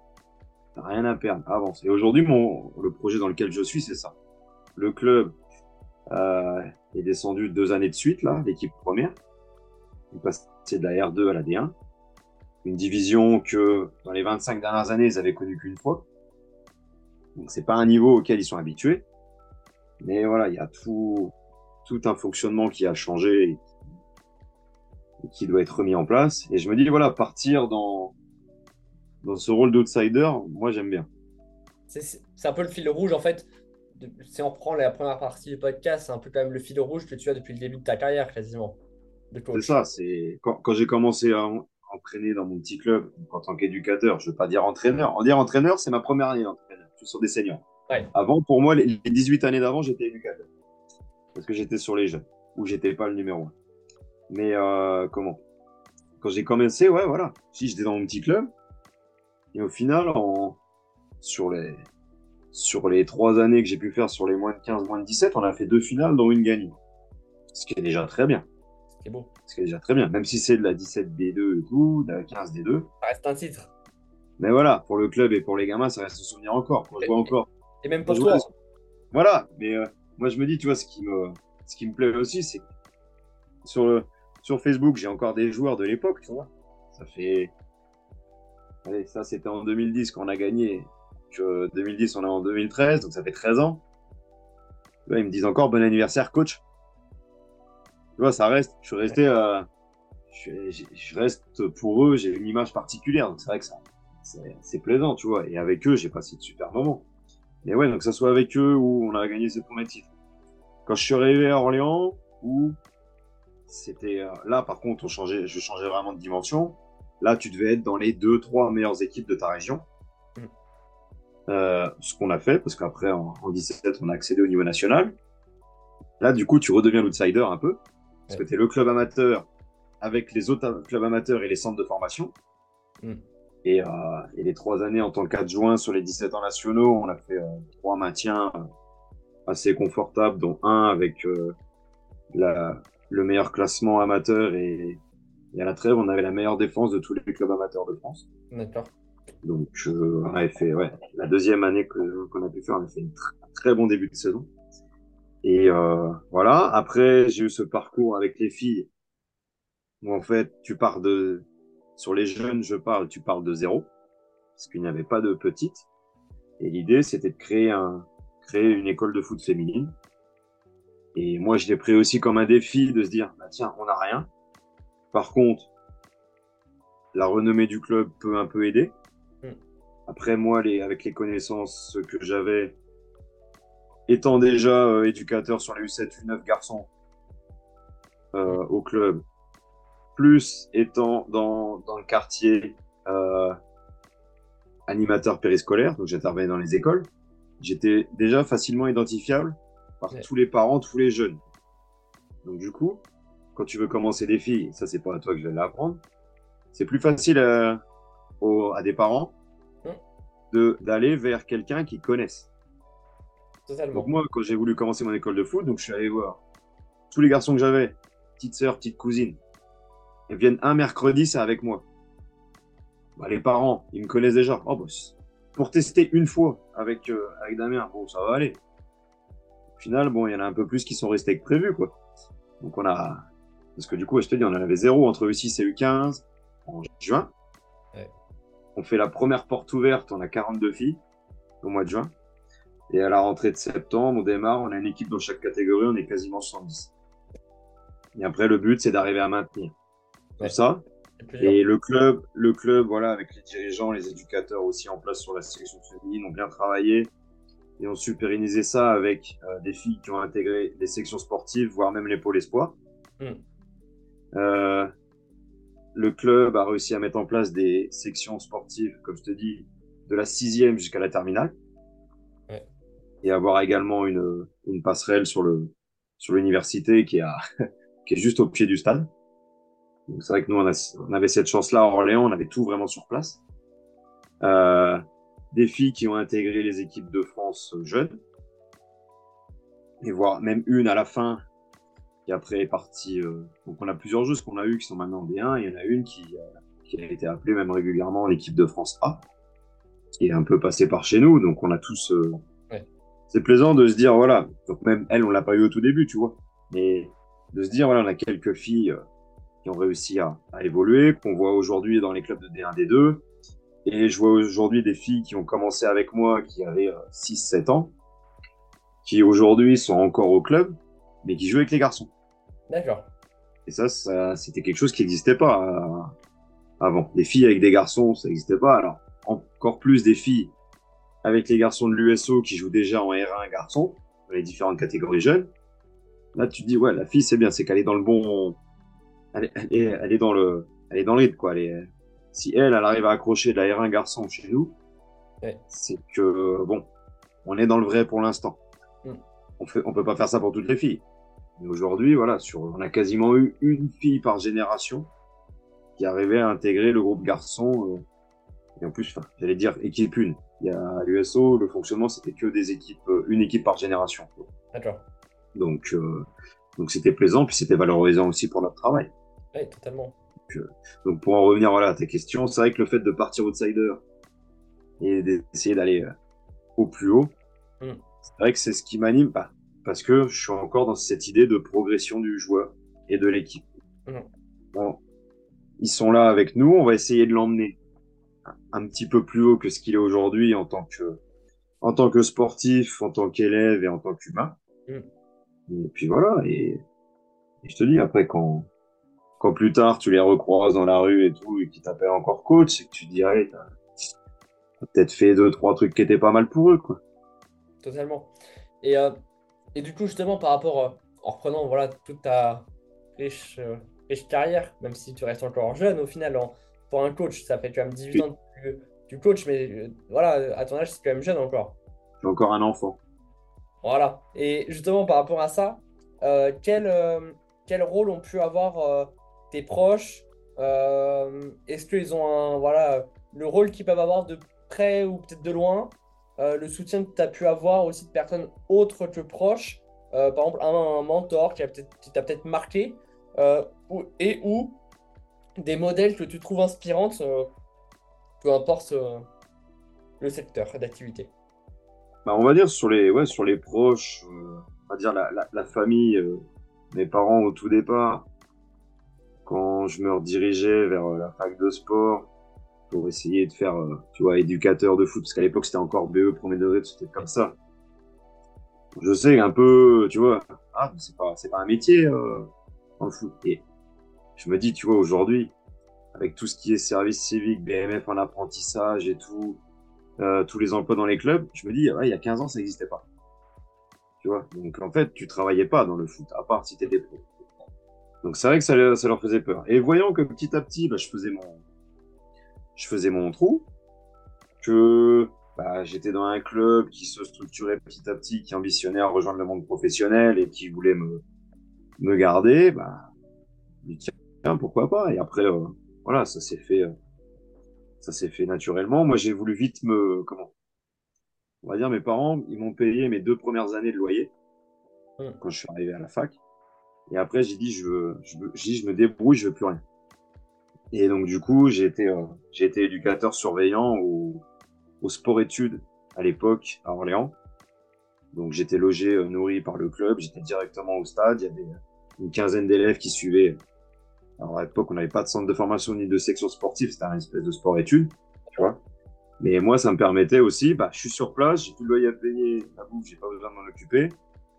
T'as rien à perdre, avance. Et aujourd'hui, mon, le projet dans lequel je suis, c'est ça. Le club euh, est descendu deux années de suite, là, l'équipe première. Il passé de la R2 à la D1. Une division que, dans les 25 dernières années, ils avaient connu qu'une fois. Donc, c'est pas un niveau auquel ils sont habitués. Mais voilà, il y a tout, tout un fonctionnement qui a changé et qui doit être remis en place. Et je me dis, voilà, partir dans, dans ce rôle d'outsider, moi j'aime bien. C'est un peu le fil rouge en fait. Si on prend la première partie du podcast, c'est un peu quand même le fil rouge que tu as depuis le début de ta carrière quasiment. C'est ça, c'est quand, quand j'ai commencé à entraîner dans mon petit club en tant qu'éducateur, je ne veux pas dire entraîneur. En dire entraîneur, c'est ma première année d'entraîneur. Je suis sur des seniors. Avant, pour moi, les 18 années d'avant, j'étais éducateur parce que j'étais sur les jeunes, ou j'étais pas le numéro un. Mais euh, comment? Quand j'ai commencé, ouais, voilà. Si j'étais dans mon petit club, et au final, en, sur les sur les trois années que j'ai pu faire sur les moins de 15, moins de 17, on a fait deux finales, dont une gagnée. Ce qui est déjà très bien. C'est bon. Ce qui est déjà très bien. Même si c'est de la 17D2 et tout, de la 15D2. Ça reste un titre. Mais voilà, pour le club et pour les gamins, ça reste un souvenir encore. Encore. Et même pour toi. Voilà, mais euh, moi, je me dis, tu vois, ce qui me, ce qui me plaît aussi, c'est sur, le, sur Facebook, j'ai encore des joueurs de l'époque, tu vois. Ça fait. Allez, ça, c'était en 2010 qu'on a gagné. 2010, on est en 2013, donc ça fait 13 ans. ils me disent encore bon anniversaire, coach. Tu vois, ça reste. Je suis resté. Euh, je, reste pour eux, j'ai une image particulière, donc c'est vrai que ça, c'est plaisant, tu vois. Et avec eux, j'ai passé de super moments. Mais ouais, donc que ça soit avec eux où on a gagné ses premiers titres. Quand je suis arrivé à Orléans, où c'était euh, là, par contre, on changeait, je changeais vraiment de dimension. Là, tu devais être dans les deux, trois meilleures équipes de ta région. Mm. Euh, ce qu'on a fait, parce qu'après, en, 17, on a accédé au niveau national. Là, du coup, tu redeviens l'outsider un peu, parce que tu es le club amateur avec les autres clubs amateurs et les centres de formation. Mm. Et, euh, et, les trois années en tant qu'adjoint sur les 17 ans nationaux, on a fait euh, trois maintiens euh, assez confortables, dont un avec euh, la, le meilleur classement amateur et, et, à la trêve, on avait la meilleure défense de tous les clubs amateurs de France. D'accord. Donc, on avait fait, ouais, la deuxième année qu'on a pu faire, on a fait un très bon début de saison. Et euh, voilà, après, j'ai eu ce parcours avec les filles où en fait, tu pars de. Sur les jeunes, je parle, tu parles de zéro, parce qu'il n'y avait pas de petites. Et l'idée, c'était de créer, un, créer une école de foot féminine. Et moi, je l'ai pris aussi comme un défi de se dire, bah, tiens, on n'a rien. Par contre, la renommée du club peut un peu aider. Hmm. Après, moi, les, avec les connaissances que j'avais, étant déjà euh, éducateur sur les U7, U9 garçons euh, au club, plus étant dans, dans le quartier euh, animateur périscolaire, donc j'intervenais dans les écoles, j'étais déjà facilement identifiable par tous les parents, tous les jeunes. Donc du coup, quand tu veux commencer des filles, ça c'est pas à toi que je vais l'apprendre, c'est plus facile à, à des parents de d'aller vers quelqu'un qui connaissent. Donc moi, quand j'ai voulu commencer mon école de foot, donc je suis allé voir tous les garçons que j'avais, petite sœur, petite cousine, ils viennent un mercredi, c'est avec moi. Bah, les parents, ils me connaissent déjà. Oh, bah, pour tester une fois avec, euh, avec Damien, bon, ça va aller. Au final, bon, il y en a un peu plus qui sont restés que prévu, quoi. Donc on a, parce que du coup, je te dis, on en avait zéro entre U6 et U15 en juin. On fait la première porte ouverte, on a 42 filles au mois de juin. Et à la rentrée de septembre, on démarre, on a une équipe dans chaque catégorie, on est quasiment 70. Et après, le but, c'est d'arriver à maintenir tout ça. Et le club, le club, voilà, avec les dirigeants, les éducateurs aussi en place sur la sélection féminine, ont bien travaillé et ont su pérenniser ça avec euh, des filles qui ont intégré les sections sportives, voire même les pôles espoirs. Hmm. Euh, le club a réussi à mettre en place des sections sportives, comme je te dis, de la sixième jusqu'à la terminale. Et avoir également une, une passerelle sur le sur l'université qui, a, qui est juste au pied du stade. Donc c'est vrai que nous, on, avait cette chance-là à Orléans, on avait tout vraiment sur place. Euh, des filles qui ont intégré les équipes de France jeunes. Et voir même une à la fin qui après est partie. Euh, donc on a plusieurs joueuses qu'on a eues qui sont maintenant en D1. Il y en a une qui, euh, qui a été appelée même régulièrement l'équipe de France A, qui est un peu passée par chez nous. Donc on a tous. Euh, c'est plaisant de se dire voilà. Donc même elle, on l'a pas eu au tout début, tu vois. Mais de se dire voilà, on a quelques filles qui ont réussi à, à évoluer, qu'on voit aujourd'hui dans les clubs de D1, D2. Et je vois aujourd'hui des filles qui ont commencé avec moi, qui avaient 6-7 ans, qui aujourd'hui sont encore au club, mais qui jouent avec les garçons. D'accord. Et ça, ça c'était quelque chose qui n'existait pas euh, avant. Des filles avec des garçons, ça n'existait pas. Alors, encore plus des filles avec les garçons de l'USO qui jouent déjà en R1 garçon, dans les différentes catégories jeunes. Là, tu te dis, ouais, la fille, c'est bien, c'est qu'elle est dans le bon, elle, elle, est, dans le, elle est dans le rythme, quoi. Elle est, si elle, elle arrive à accrocher de la R1 garçon chez nous, c'est que, bon, on est dans le vrai pour l'instant. Mm. On fait, on peut pas faire ça pour toutes les filles. Mais aujourd'hui, voilà, sur, on a quasiment eu une fille par génération qui arrivait à intégrer le groupe garçon. Euh, et en plus, enfin, j'allais dire équipe une. Il y a l'USO, le fonctionnement, c'était que des équipes, euh, une équipe par génération. D'accord. Donc, euh, donc c'était plaisant, puis c'était valorisant aussi pour notre travail. Oui, totalement. Donc, pour en revenir voilà, à ta question, c'est vrai que le fait de partir outsider et d'essayer d'aller euh, au plus haut, mm. c'est vrai que c'est ce qui m'anime pas. Parce que je suis encore dans cette idée de progression du joueur et de l'équipe. Mm. Bon, ils sont là avec nous, on va essayer de l'emmener un petit peu plus haut que ce qu'il est aujourd'hui en tant que en tant que sportif, en tant qu'élève et en tant qu'humain. Mm. Et puis voilà, et, et, je te dis, après, quand, quand plus tard tu les recroises dans la rue et tout, et qu'ils t'appellent encore coach, c'est que tu t'as peut-être fait deux, trois trucs qui étaient pas mal pour eux, quoi. Totalement. Et, euh, et du coup, justement, par rapport, euh, en reprenant voilà, toute ta riche, euh, riche carrière, même si tu restes encore jeune, au final, pour un coach, ça fait quand même 18 ans tu coaches, mais voilà, à ton âge, c'est quand même jeune encore. Tu encore un enfant. Voilà. Et justement, par rapport à ça, quel, quel rôle ont pu avoir tes proches euh, Est-ce qu'ils ont un, voilà, le rôle qu'ils peuvent avoir de près ou peut-être de loin euh, Le soutien que tu as pu avoir aussi de personnes autres que proches euh, Par exemple, un, mentor qui, t'a peut-être marqué et ou des modèles que tu trouves inspirantes peu importe le secteur d'activité. Bah, on va dire sur les, ouais, sur les proches, euh, on va dire la, famille, euh, mes parents au tout départ, quand je me redirigeais vers euh, la fac de sport pour essayer de faire, tu vois, éducateur de foot, parce qu'à l'époque c'était encore BE premier degré, c'était comme ça. Je sais un peu, tu vois, ah, c'est pas, c'est pas un métier euh, en foot. Et je me dis, tu vois, aujourd'hui, avec tout ce qui est service civique, BMF en apprentissage et tout, euh, tous les emplois dans les clubs, je me dis, ouais, il y a 15 ans, ça n'existait pas. Tu vois Donc en fait, tu travaillais pas dans le foot, à part si tu étais pro. Donc c'est vrai que ça, ça, leur faisait peur. Et voyant que petit à petit, bah, je faisais mon, je faisais mon trou, que bah, j'étais dans un club qui se structurait petit à petit, qui ambitionnait à rejoindre le monde professionnel et qui voulait me, me garder, bah, tiens, pourquoi pas? Et après, euh, voilà, ça s'est fait. Euh, ça s'est fait naturellement. Moi, j'ai voulu vite me, comment? On va dire, mes parents, ils m'ont payé mes deux premières années de loyer mmh. quand je suis arrivé à la fac. Et après, j'ai dit, je veux, je, veux, dit, je me débrouille, je veux plus rien. Et donc, du coup, j'ai été, euh, j'ai été éducateur surveillant au, au sport-études à l'époque à Orléans. Donc, j'étais logé, euh, nourri par le club. J'étais directement au stade. Il y avait une quinzaine d'élèves qui suivaient alors à l'époque, on n'avait pas de centre de formation ni de section sportive, c'était un espèce de sport-études, tu vois. Mais moi, ça me permettait aussi, bah, je suis sur place, j'ai plus de loyer à payer, la bouffe, j'ai pas besoin de m'en occuper.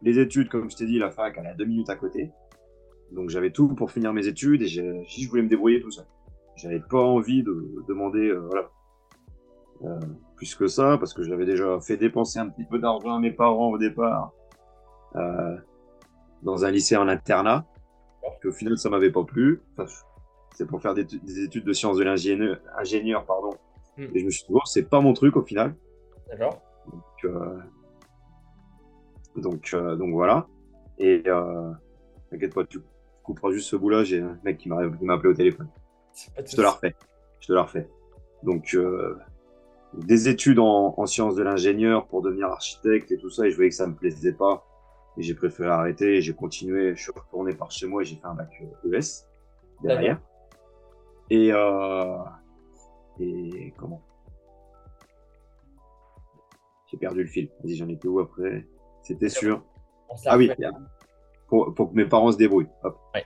Les études, comme je t'ai dit, la fac, elle est à deux minutes à côté. Donc j'avais tout pour finir mes études et je voulais me débrouiller tout seul. J'avais pas envie de demander, euh, voilà, euh, plus que ça, parce que j'avais déjà fait dépenser un petit peu d'argent à mes parents au départ euh, dans un lycée en internat au final, ça m'avait pas plu. c'est pour faire des, études de sciences de l'ingénieur, ingénieur, pardon. Hmm. Et je me suis dit, bon, c'est pas mon truc au final. D'accord. Donc, euh, donc, euh, donc, voilà. Et euh, t'inquiète pas, tu couperas juste ce bout-là. J'ai un mec qui m'a appelé au téléphone. Je te la refais. Je te la refais. Donc, des études en, en sciences de l'ingénieur pour devenir architecte et tout ça. Et je voyais que ça me plaisait pas. Et j'ai préféré arrêter et j'ai continué. Je suis retourné par chez moi et j'ai fait un bac ES euh, e derrière. Et, euh, et comment? J'ai perdu le fil. Vas-y, j'en étais où après? C'était sûr. Ah oui, pour, pour, que mes parents se débrouillent. Hop. Ouais.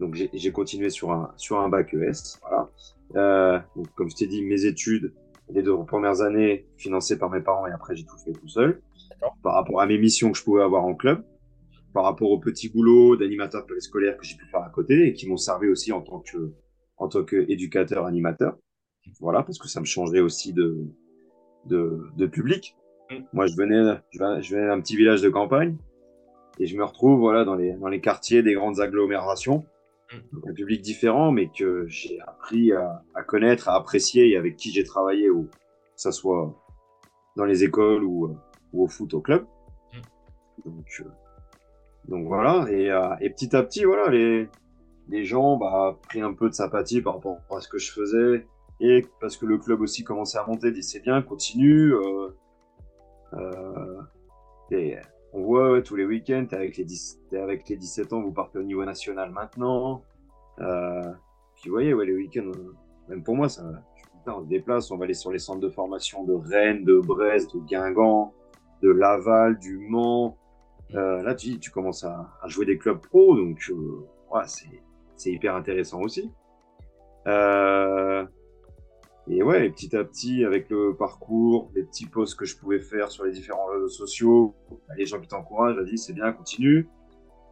Donc j'ai continué sur un, sur un bac ES. Voilà. Euh, donc, comme je t'ai dit, mes études, les deux premières années financées par mes parents et après j'ai tout fait tout seul par rapport à mes missions que je pouvais avoir en club, par rapport au petit boulot d'animateur scolaire que j'ai pu faire à côté et qui m'ont servi aussi en tant que en tant qu'éducateur animateur. Voilà, parce que ça me changeait aussi de de, de public. Mm. Moi, je venais, je venais d'un petit village de campagne et je me retrouve voilà dans les dans les quartiers des grandes agglomérations, mm. un public différent, mais que j'ai appris à, à, connaître, à apprécier et avec qui j'ai travaillé, ou que ça soit dans les écoles ou au foot au club. Mm. Donc, euh, donc voilà, et, euh, et, petit à petit, voilà, les, les gens bah, pris un peu de sympathie par rapport à ce que je faisais, et parce que le club aussi commençait à monter, dit c'est bien, continue. Euh, et on voit tous les week-ends, avec les, 10, avec les 17 ans, vous partez au niveau national maintenant. Puis vous voyez, ouais, les week-ends, même pour moi, ça, on se déplace, on va aller sur les centres de formation de Rennes, de Brest, de Guingamp, de Laval, du Mans. Euh, là, tu, tu commences à, jouer des clubs pro, donc euh, c'est hyper intéressant aussi. Euh, et ouais, petit à petit, avec le parcours, les petits posts que je pouvais faire sur les différents réseaux sociaux, bah, les gens qui t'encouragent, vas-y, c'est bien, continue.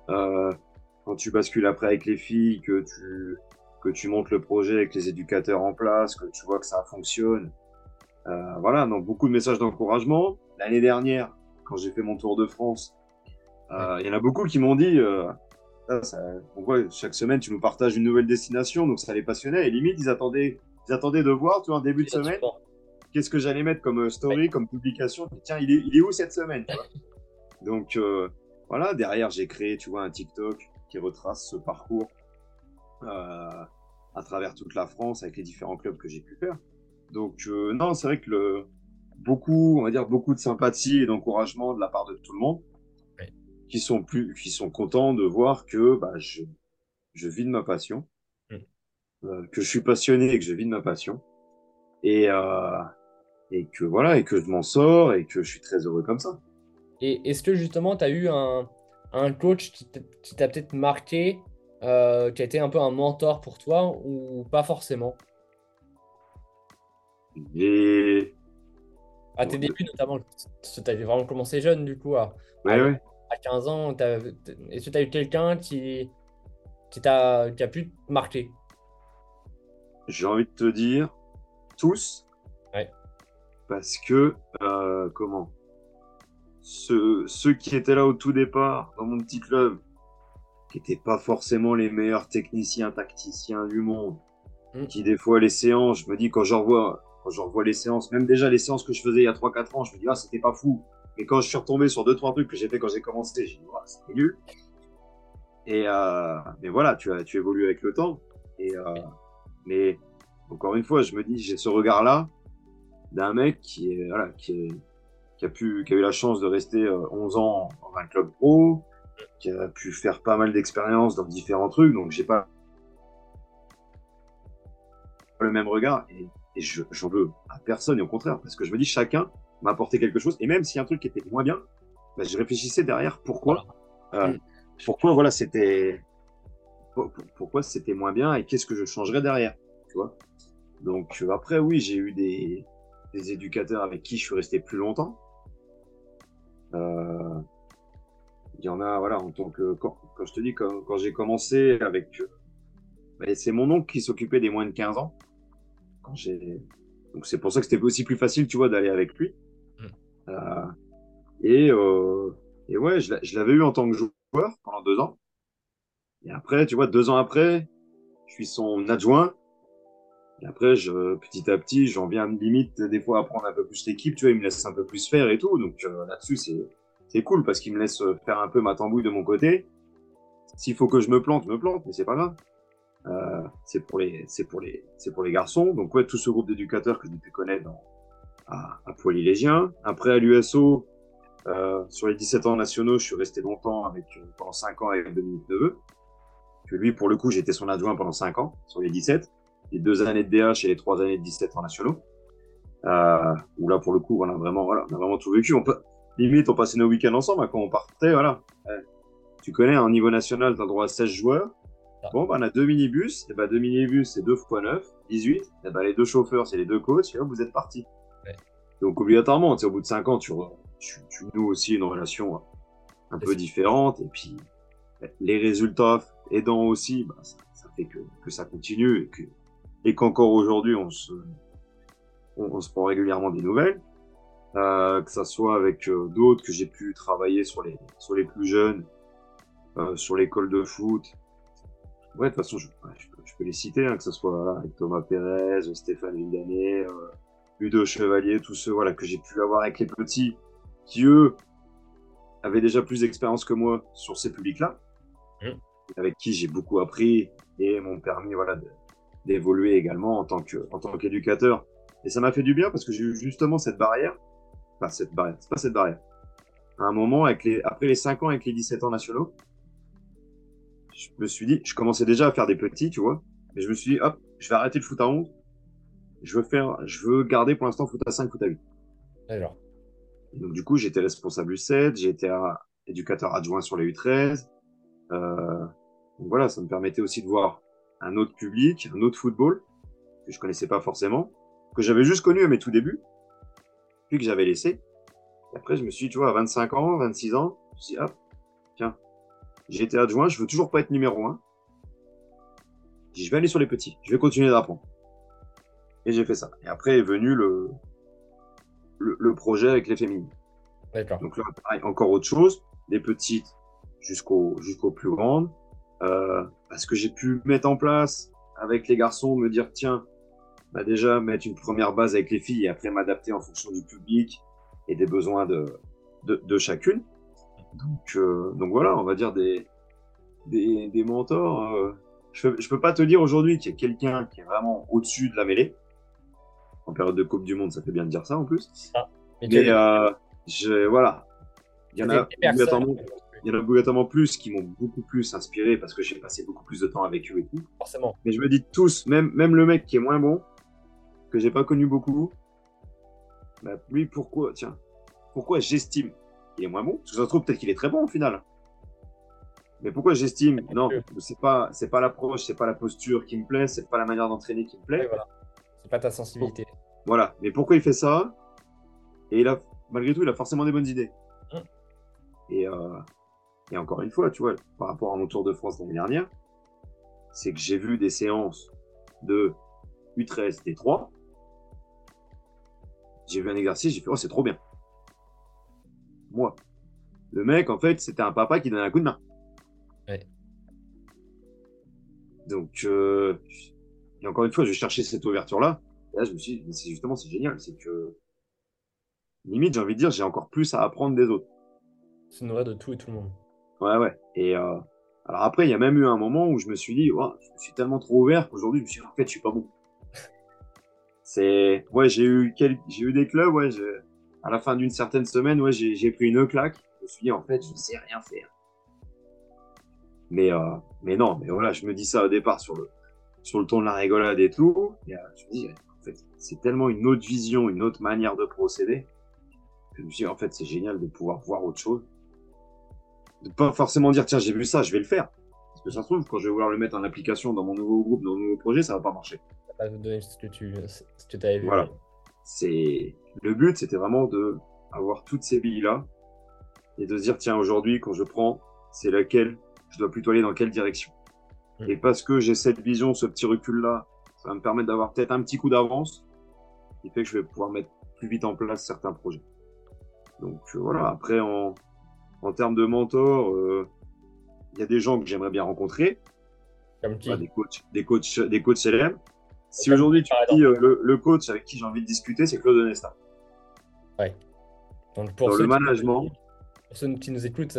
quand tu bascules après avec les filles, que tu, que tu montes le projet avec les éducateurs en place, que tu vois que ça fonctionne, voilà, donc beaucoup de messages d'encouragement. L'année dernière, quand j'ai fait mon tour de France, euh, il y en a beaucoup qui m'ont dit, euh, ça, on voit chaque semaine tu nous partages une nouvelle destination, donc ça les passionnait. Et limite, ils attendaient, ils attendaient de voir, tu vois, en début de semaine, qu'est-ce que j'allais mettre comme story, comme publication. Tiens, il est, il est où cette semaine Donc voilà, derrière j'ai créé, tu vois, un TikTok qui retrace ce parcours à travers toute la France avec les différents clubs que j'ai pu faire. Donc euh, non, c'est vrai que le, beaucoup, on va dire beaucoup de sympathie et d'encouragement de la part de tout le monde, qui sont plus, qui sont contents de voir que bah, je, je vis de ma passion, euh, que je suis passionné et que je vis de ma passion. et, et que voilà, et que je m'en sors et que je suis très heureux comme ça. Et est-ce que justement, tu as eu un, un coach qui t'a peut-être marqué, qui a été un peu un mentor pour toi ou pas forcément? Et à tes débuts, notamment, tu avais vraiment commencé jeune, du coup, à, ouais, ouais. à 15 ans. Est-ce que tu as eu quelqu'un qui, qui, a, qui a pu te marquer? J'ai envie de te dire, tous. Parce que, euh, comment? Ceux, ceux qui étaient là au tout départ, dans mon petit club, qui n'étaient pas forcément les meilleurs techniciens, tacticiens du monde, mm. qui des fois les séances, je me dis quand je revois quand je revois les séances, même déjà les séances que je faisais il y a 3-4 ans, je me dis, ah, c'était pas fou. Et quand je suis retombé sur 2-3 trucs que j'ai fait quand j'ai commencé, j'ai dit, ah, c'était nul. Et euh, mais voilà, tu, tu évolues avec le temps. Et, euh, mais encore une fois, je me dis, j'ai ce regard-là d'un mec qui, est, voilà, qui, a pu, qui a eu la chance de rester 11 euh, ans dans un club pro, qui a pu faire pas mal d'expériences dans différents trucs. Donc, j'ai pas le même regard. Et j'en veux à personne, et au contraire, parce que je me dis, chacun m'a apporté quelque chose. Et même s'il y a un truc qui était moins bien, bah, je réfléchissais derrière pourquoi. Euh, pourquoi, voilà, c'était. Pourquoi c'était moins bien et qu'est-ce que je changerais derrière, tu vois. Donc, euh, après, oui, j'ai eu des, des, éducateurs avec qui je suis resté plus longtemps. Euh, il y en a, voilà, en tant que. Quand, quand je te dis, quand, quand j'ai commencé avec. Bah, c'est mon oncle qui s'occupait des moins de 15 ans. Donc c'est pour ça que c'était aussi plus facile, tu vois, d'aller avec lui. Hmm. Euh, et, euh, et ouais, je l'avais eu en tant que joueur pendant deux ans. Et après, tu vois, deux ans après, je suis son adjoint. Et après, je, petit à petit, j'en viens limite des fois à prendre un peu plus l'équipe. Tu vois, il me laisse un peu plus faire et tout. Donc euh, là-dessus, c'est cool parce qu'il me laisse faire un peu ma tambouille de mon côté. S'il faut que je me plante, je me plante, mais c'est pas grave. Euh, c'est pour les, c'est pour les, c'est pour les garçons. Donc ouais, tout ce groupe d'éducateurs que j'ai pu connaître dans, à, à Poilylégien. Après à l'USO, euh, sur les 17 ans nationaux, je suis resté longtemps avec euh, pendant 5 ans avec Dominique Neveu. Que lui, pour le coup, j'étais son adjoint pendant 5 ans sur les 17, les deux années de DH et les trois années de 17 ans nationaux. Euh, où là, pour le coup, on a vraiment, voilà, on a vraiment tout vécu. On peut, limite, on passait nos week-ends ensemble hein, quand on partait, voilà. tu connais, un niveau national, tu as droit à 16 joueurs. Bon, bah, on a deux minibus. Et bah, deux minibus, c'est 2 fois 9, 18. Et bah, les deux chauffeurs, c'est les deux coachs. Et là, vous êtes partis. Donc, obligatoirement, au bout de 5 ans, tu, tu, tu, noues aussi une relation un peu différente. Et puis, les résultats aidant aussi, bah, ça, fait que, que, ça continue et que et qu'encore aujourd'hui, on se, on, se prend régulièrement des nouvelles. Euh, que ça soit avec euh, d'autres que j'ai pu travailler sur les, sur les plus jeunes, euh, sur l'école de foot, Ouais, de toute façon, je, peux les citer, hein, que ce soit avec Thomas Pérez, Stéphane Vindané, euh, Ludo Chevalier, tous ceux voilà, que j'ai pu avoir avec les petits, qui eux avaient déjà plus d'expérience que moi sur ces publics-là, mmh. avec qui j'ai beaucoup appris et m'ont permis voilà, d'évoluer également en tant que en tant qu'éducateur. Et ça m'a fait du bien parce que j'ai eu justement cette barrière, enfin cette barrière, c'est pas cette barrière. À un moment, avec les, après les 5 ans avec les 17 ans nationaux, je me suis dit, je commençais déjà à faire des petits, tu vois. Mais je me suis dit, hop, je vais arrêter le foot à 11. Je veux faire, je veux garder pour l'instant foot à 5, foot à 8. Alors. donc, du coup, j'étais responsable U7, j'ai été éducateur adjoint sur les U13. Euh, donc voilà, ça me permettait aussi de voir un autre public, un autre football que je connaissais pas forcément, que j'avais juste connu à mes tout débuts, puis que j'avais laissé. Et après, je me suis dit, tu vois, à 25 ans, 26 ans, je me suis dit, hop, tiens, j'ai été adjoint, je veux toujours pas être numéro un. je vais aller sur les petits, je vais continuer d'apprendre. Et j'ai fait ça. Et après est venu le, le, projet avec les féminines. D'accord. Donc là, pareil, encore autre chose, des petites jusqu'aux jusqu'aux plus grandes. Euh, parce que j'ai pu mettre en place avec les garçons, me dire tiens, bah déjà mettre une première base avec les filles et après m'adapter en fonction du public et des besoins de, de, de chacune. Donc, euh, donc voilà, on va dire des, des, des mentors. Euh, je, ne peux pas te dire aujourd'hui qu'il y a quelqu'un qui est vraiment au-dessus de la mêlée. En période de Coupe du Monde, ça fait bien de dire ça en plus. Ah, mais euh, je, voilà, il y en a il y en a obligatoirement plus qui m'ont beaucoup plus inspiré parce que j'ai passé beaucoup plus de temps avec eux et tout. Forcément. Mais je me dis tous, même, même le mec qui est moins bon, que j'ai pas connu beaucoup, bah, lui, pourquoi, tiens, pourquoi j'estime qu'il est moins bon Parce que ça se trouve, peut-être qu'il est très bon au final. Mais pourquoi j'estime Non, c'est pas, c'est pas l'approche, c'est pas la posture qui me plaît, c'est pas la manière d'entraîner qui me plaît. voilà. C'est pas ta sensibilité. Voilà. Mais pourquoi il fait ça? Et il a, malgré tout, il a forcément des bonnes idées. Hum. Et, euh, et encore une fois, tu vois, par rapport à mon Tour de France l'année dernière, c'est que j'ai vu des séances de U13, D3. J'ai vu un exercice, j'ai fait, oh, c'est trop bien. Moi. Le mec, en fait, c'était un papa qui donnait un coup de main. Donc, euh, et encore une fois, je cherchais cette ouverture-là. Et là, je me suis dit, c'est justement, c'est génial. C'est que, limite, j'ai envie de dire, j'ai encore plus à apprendre des autres. C'est nourrir de tout et tout le monde. Ouais, ouais. Et euh, alors après, il y a même eu un moment où je me suis dit, oh, je suis tellement trop ouvert qu'aujourd'hui, je me suis dit, en fait, je suis pas bon. C'est, ouais, j'ai eu j'ai eu des clubs, ouais, à la fin d'une certaine semaine, ouais, j'ai pris une claque. Je me suis dit, en fait, je sais rien faire. Mais, euh, mais non, mais voilà, je me dis ça au départ sur le, sur le ton de la rigolade et tout. Et, euh, je me dis, en fait, c'est tellement une autre vision, une autre manière de procéder. Que je me suis dit, en fait, c'est génial de pouvoir voir autre chose. De pas forcément dire, tiens, j'ai vu ça, je vais le faire. Parce que ça se trouve, quand je vais vouloir le mettre en application dans mon nouveau groupe, dans mon nouveau projet, ça va pas marcher. Ça va pas donner ce que tu, ce que avais vu. Voilà. C'est, le but, c'était vraiment de avoir toutes ces billes-là et de se dire, tiens, aujourd'hui, quand je prends, c'est laquelle je dois plutôt aller dans quelle direction. Mm. Et parce que j'ai cette vision, ce petit recul-là, ça va me permettre d'avoir peut-être un petit coup d'avance, qui fait que je vais pouvoir mettre plus vite en place certains projets. Donc euh, voilà, après en, en termes de mentor, euh, il y a des gens que j'aimerais bien rencontrer. Comme qui? Des coachs, des coachs, des coachs célèbres. Si aujourd'hui tu dis euh, le, coach avec qui j'ai envie de discuter, c'est Claude Nesta. Ouais. Donc pour le management. pour ceux qui nous écoutent,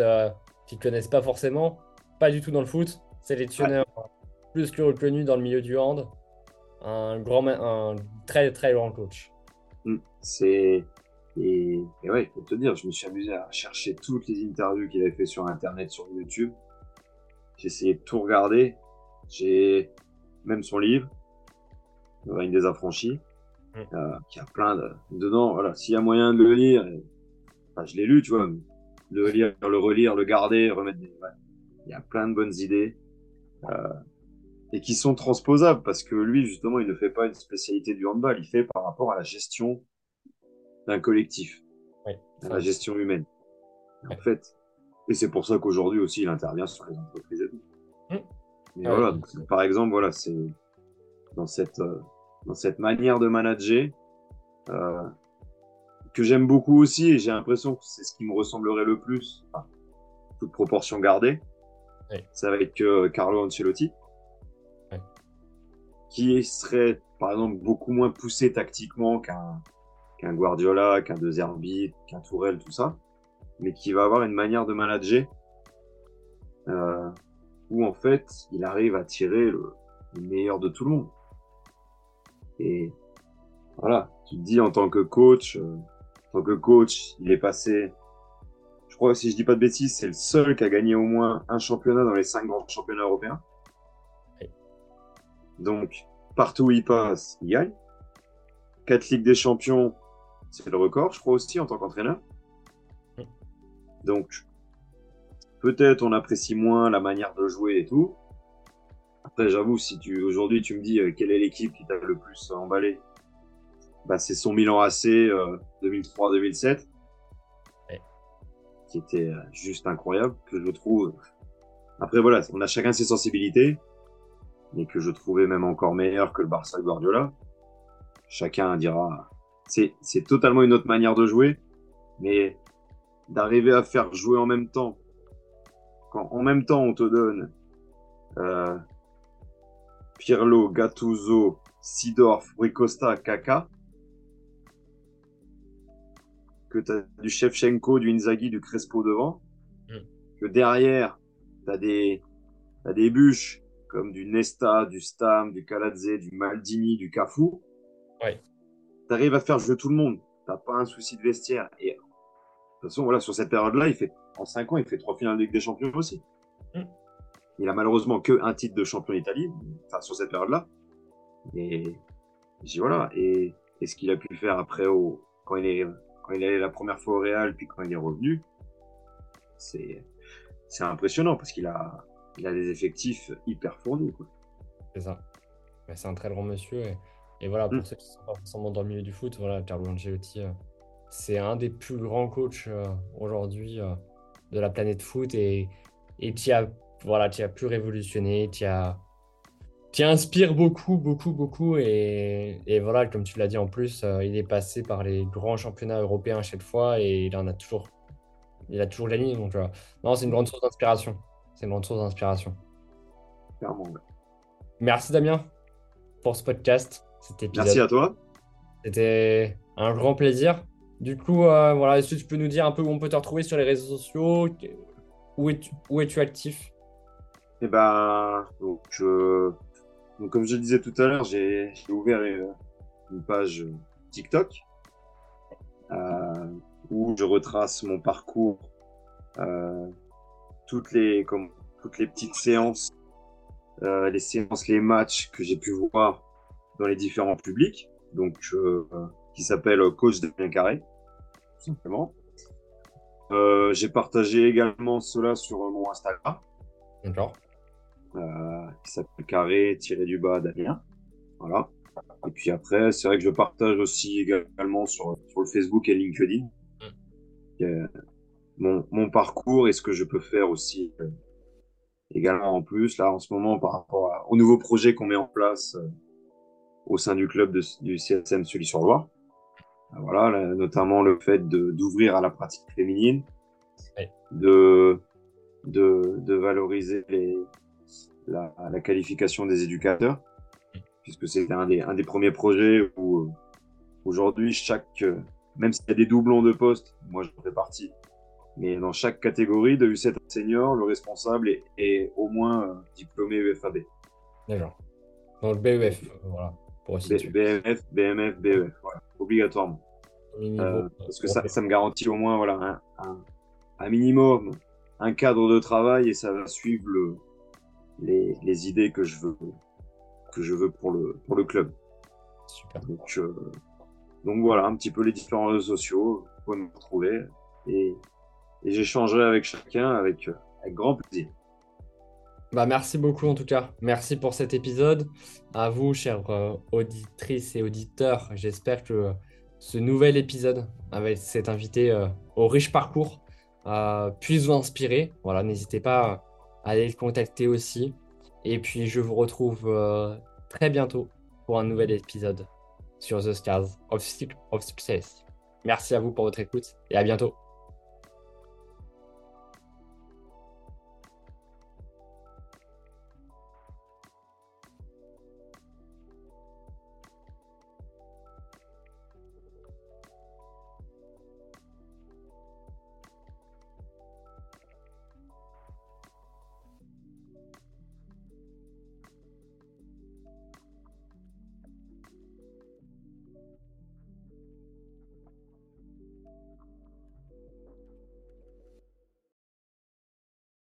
qui ne connaissent pas forcément, pas du tout dans le foot, sélectionneur plus que reconnu dans le milieu du hand, un, grand, un très très grand coach. Mm. C'est. Et, et, ouais, faut te dire, je me suis amusé à chercher toutes les interviews qu'il avait fait sur Internet, sur YouTube. J'ai essayé de tout regarder. J'ai même son livre, Le règne des affranchis, mm. euh, qui a plein de. Dedans, voilà, s'il y a moyen de le lire, enfin, je l'ai lu, tu vois, le lire, le relire, le garder, remettre des. Il y a plein de bonnes idées euh, et qui sont transposables parce que lui, justement, il ne fait pas une spécialité du handball, il fait par rapport à la gestion d'un collectif, à la gestion humaine. En fait, et c'est pour ça qu'aujourd'hui aussi, il intervient sur les entreprises et tout. Mmh. voilà, par exemple, voilà, c'est dans cette euh, dans cette manière de manager euh, que j'aime beaucoup aussi et j'ai l'impression que c'est ce qui me ressemblerait le plus, toute proportion gardée. C'est avec euh, Carlo Ancelotti, qui serait par exemple beaucoup moins poussé tactiquement qu'un qu'un Guardiola, qu'un De Zerbi, qu'un Tourelle, tout ça, mais qui va avoir une manière de manager euh, où en fait il arrive à tirer le, meilleur de tout le monde. Et voilà, tu te dis en tant que coach, euh, en tant que coach, il est passé je crois, si je dis pas de bêtises, c'est le seul qui a gagné au moins un championnat dans les cinq grands championnats européens. Donc, partout où il passe, il gagne. Quatre Ligues des Champions, c'est le record, je crois aussi, en tant qu'entraîneur. Donc, peut-être on apprécie moins la manière de jouer et tout. Après, j'avoue, si tu aujourd'hui tu me dis euh, quelle est l'équipe qui t'a le plus emballé, bah, c'est son Milan AC 2003-2007 qui était euh, juste incroyable, que je trouve. Après, voilà, on a chacun ses sensibilités, mais que je trouvais même encore meilleur que le Barça Guardiola. Chacun dira. C'est, c'est totalement une autre manière de jouer, mais d'arriver à faire jouer en même temps, quand en même temps on te donne euh, Pirlo, Gattuso, Sidorf, Ricosta, Kaka, que tu as du Shevchenko, du Inzaghi, du Crespo devant, mm. que derrière, tu as des, des bûches comme du Nesta, du Stam, du Kaladze, du Maldini, du Cafu. Ouais. Tu arrives à faire jouer tout le monde. Tu pas un souci de vestiaire. Et de toute façon, voilà, sur cette période-là, il fait, en 5 ans, il fait trois finales de Ligue des Champions aussi. Il a malheureusement que un titre de champion d'Italie, enfin, sur cette période-là. Et Je dis voilà, et, et ce qu'il a pu faire après au, quand il est quand il est allé la première fois au Real, puis quand il est revenu, c'est c'est impressionnant parce qu'il a il a des effectifs hyper fournis. C'est ça. Mais c'est un très grand monsieur. Et, et voilà, pour Mm. ceux qui sont pas forcément dans le milieu du foot, voilà, Carlo Ancelotti, euh, c'est un des plus grands coachs euh, aujourd'hui euh, de la planète foot. Et et tu as, voilà, tu as pu révolutionner, tu as, tu inspires beaucoup, beaucoup, beaucoup. Et, et voilà, comme tu l'as dit en plus, euh, il est passé par les grands championnats européens à chaque fois et il en a toujours, il a toujours gagné. Donc, euh, non, c'est une grande source d'inspiration. C'est une grande source d'inspiration. Merci Damien pour ce podcast, cet épisode. Merci à toi. C'était un grand plaisir. Du coup, euh, voilà, est-ce que tu peux nous dire un peu où on peut te retrouver sur les réseaux sociaux? Où es-tu, où es-tu actif? Et ben, donc, donc, comme je le disais tout à l'heure, j'ai j'ai ouvert euh, une page TikTok euh, où je retrace mon parcours, euh, toutes les comme toutes les petites séances, euh, les séances, les matchs que j'ai pu voir dans les différents publics, donc euh, qui s'appelle Coach Damien Carré, tout simplement. Euh, j'ai partagé également cela sur mon Instagram D'accord. Euh, qui s'appelle Carré tiré du bas Damien. Voilà. Et puis après, c'est vrai que je partage aussi également sur, sur le Facebook et LinkedIn euh, mon, mon parcours et ce que je peux faire aussi euh, également en plus, là en ce moment par rapport à- aux nouveaux projets qu'on met en place euh, au sein du club de, du CSM Sully-sur-Loire. Voilà, là, notamment le fait d'ouvrir à la pratique féminine, de, de, de valoriser les, la, la qualification des éducateurs, puisque c'était un des, un des premiers projets où euh, aujourd'hui, chaque, euh, même s'il y a des doublons de postes, moi j'en fais partie, mais dans chaque catégorie de U7 senior, le responsable est, est au moins euh, diplômé UFAB. D'accord. Donc BEF, euh, voilà, pour. BMF, BMF, BEF, voilà, obligatoirement. Euh, parce que ça, ça me garantit au moins voilà, un, un, un minimum, un cadre de travail et ça va suivre le, les, les idées que je veux, que je veux pour, le, pour le club. Super. Donc, euh, donc voilà, un petit peu les différents réseaux sociaux, vous pouvez me retrouver et, et j'échangerai avec chacun avec, avec grand plaisir. Bah, merci beaucoup en tout cas. Merci pour cet épisode. À vous, chères euh, auditrices et auditeurs, j'espère que ce nouvel épisode avec cet invité euh, au riche parcours puisse vous inspirer. Voilà, n'hésitez pas à aller le contacter aussi. Et puis, je vous retrouve euh, très bientôt pour un nouvel épisode sur The Scars of, of Success. Merci à vous pour votre écoute et à bientôt.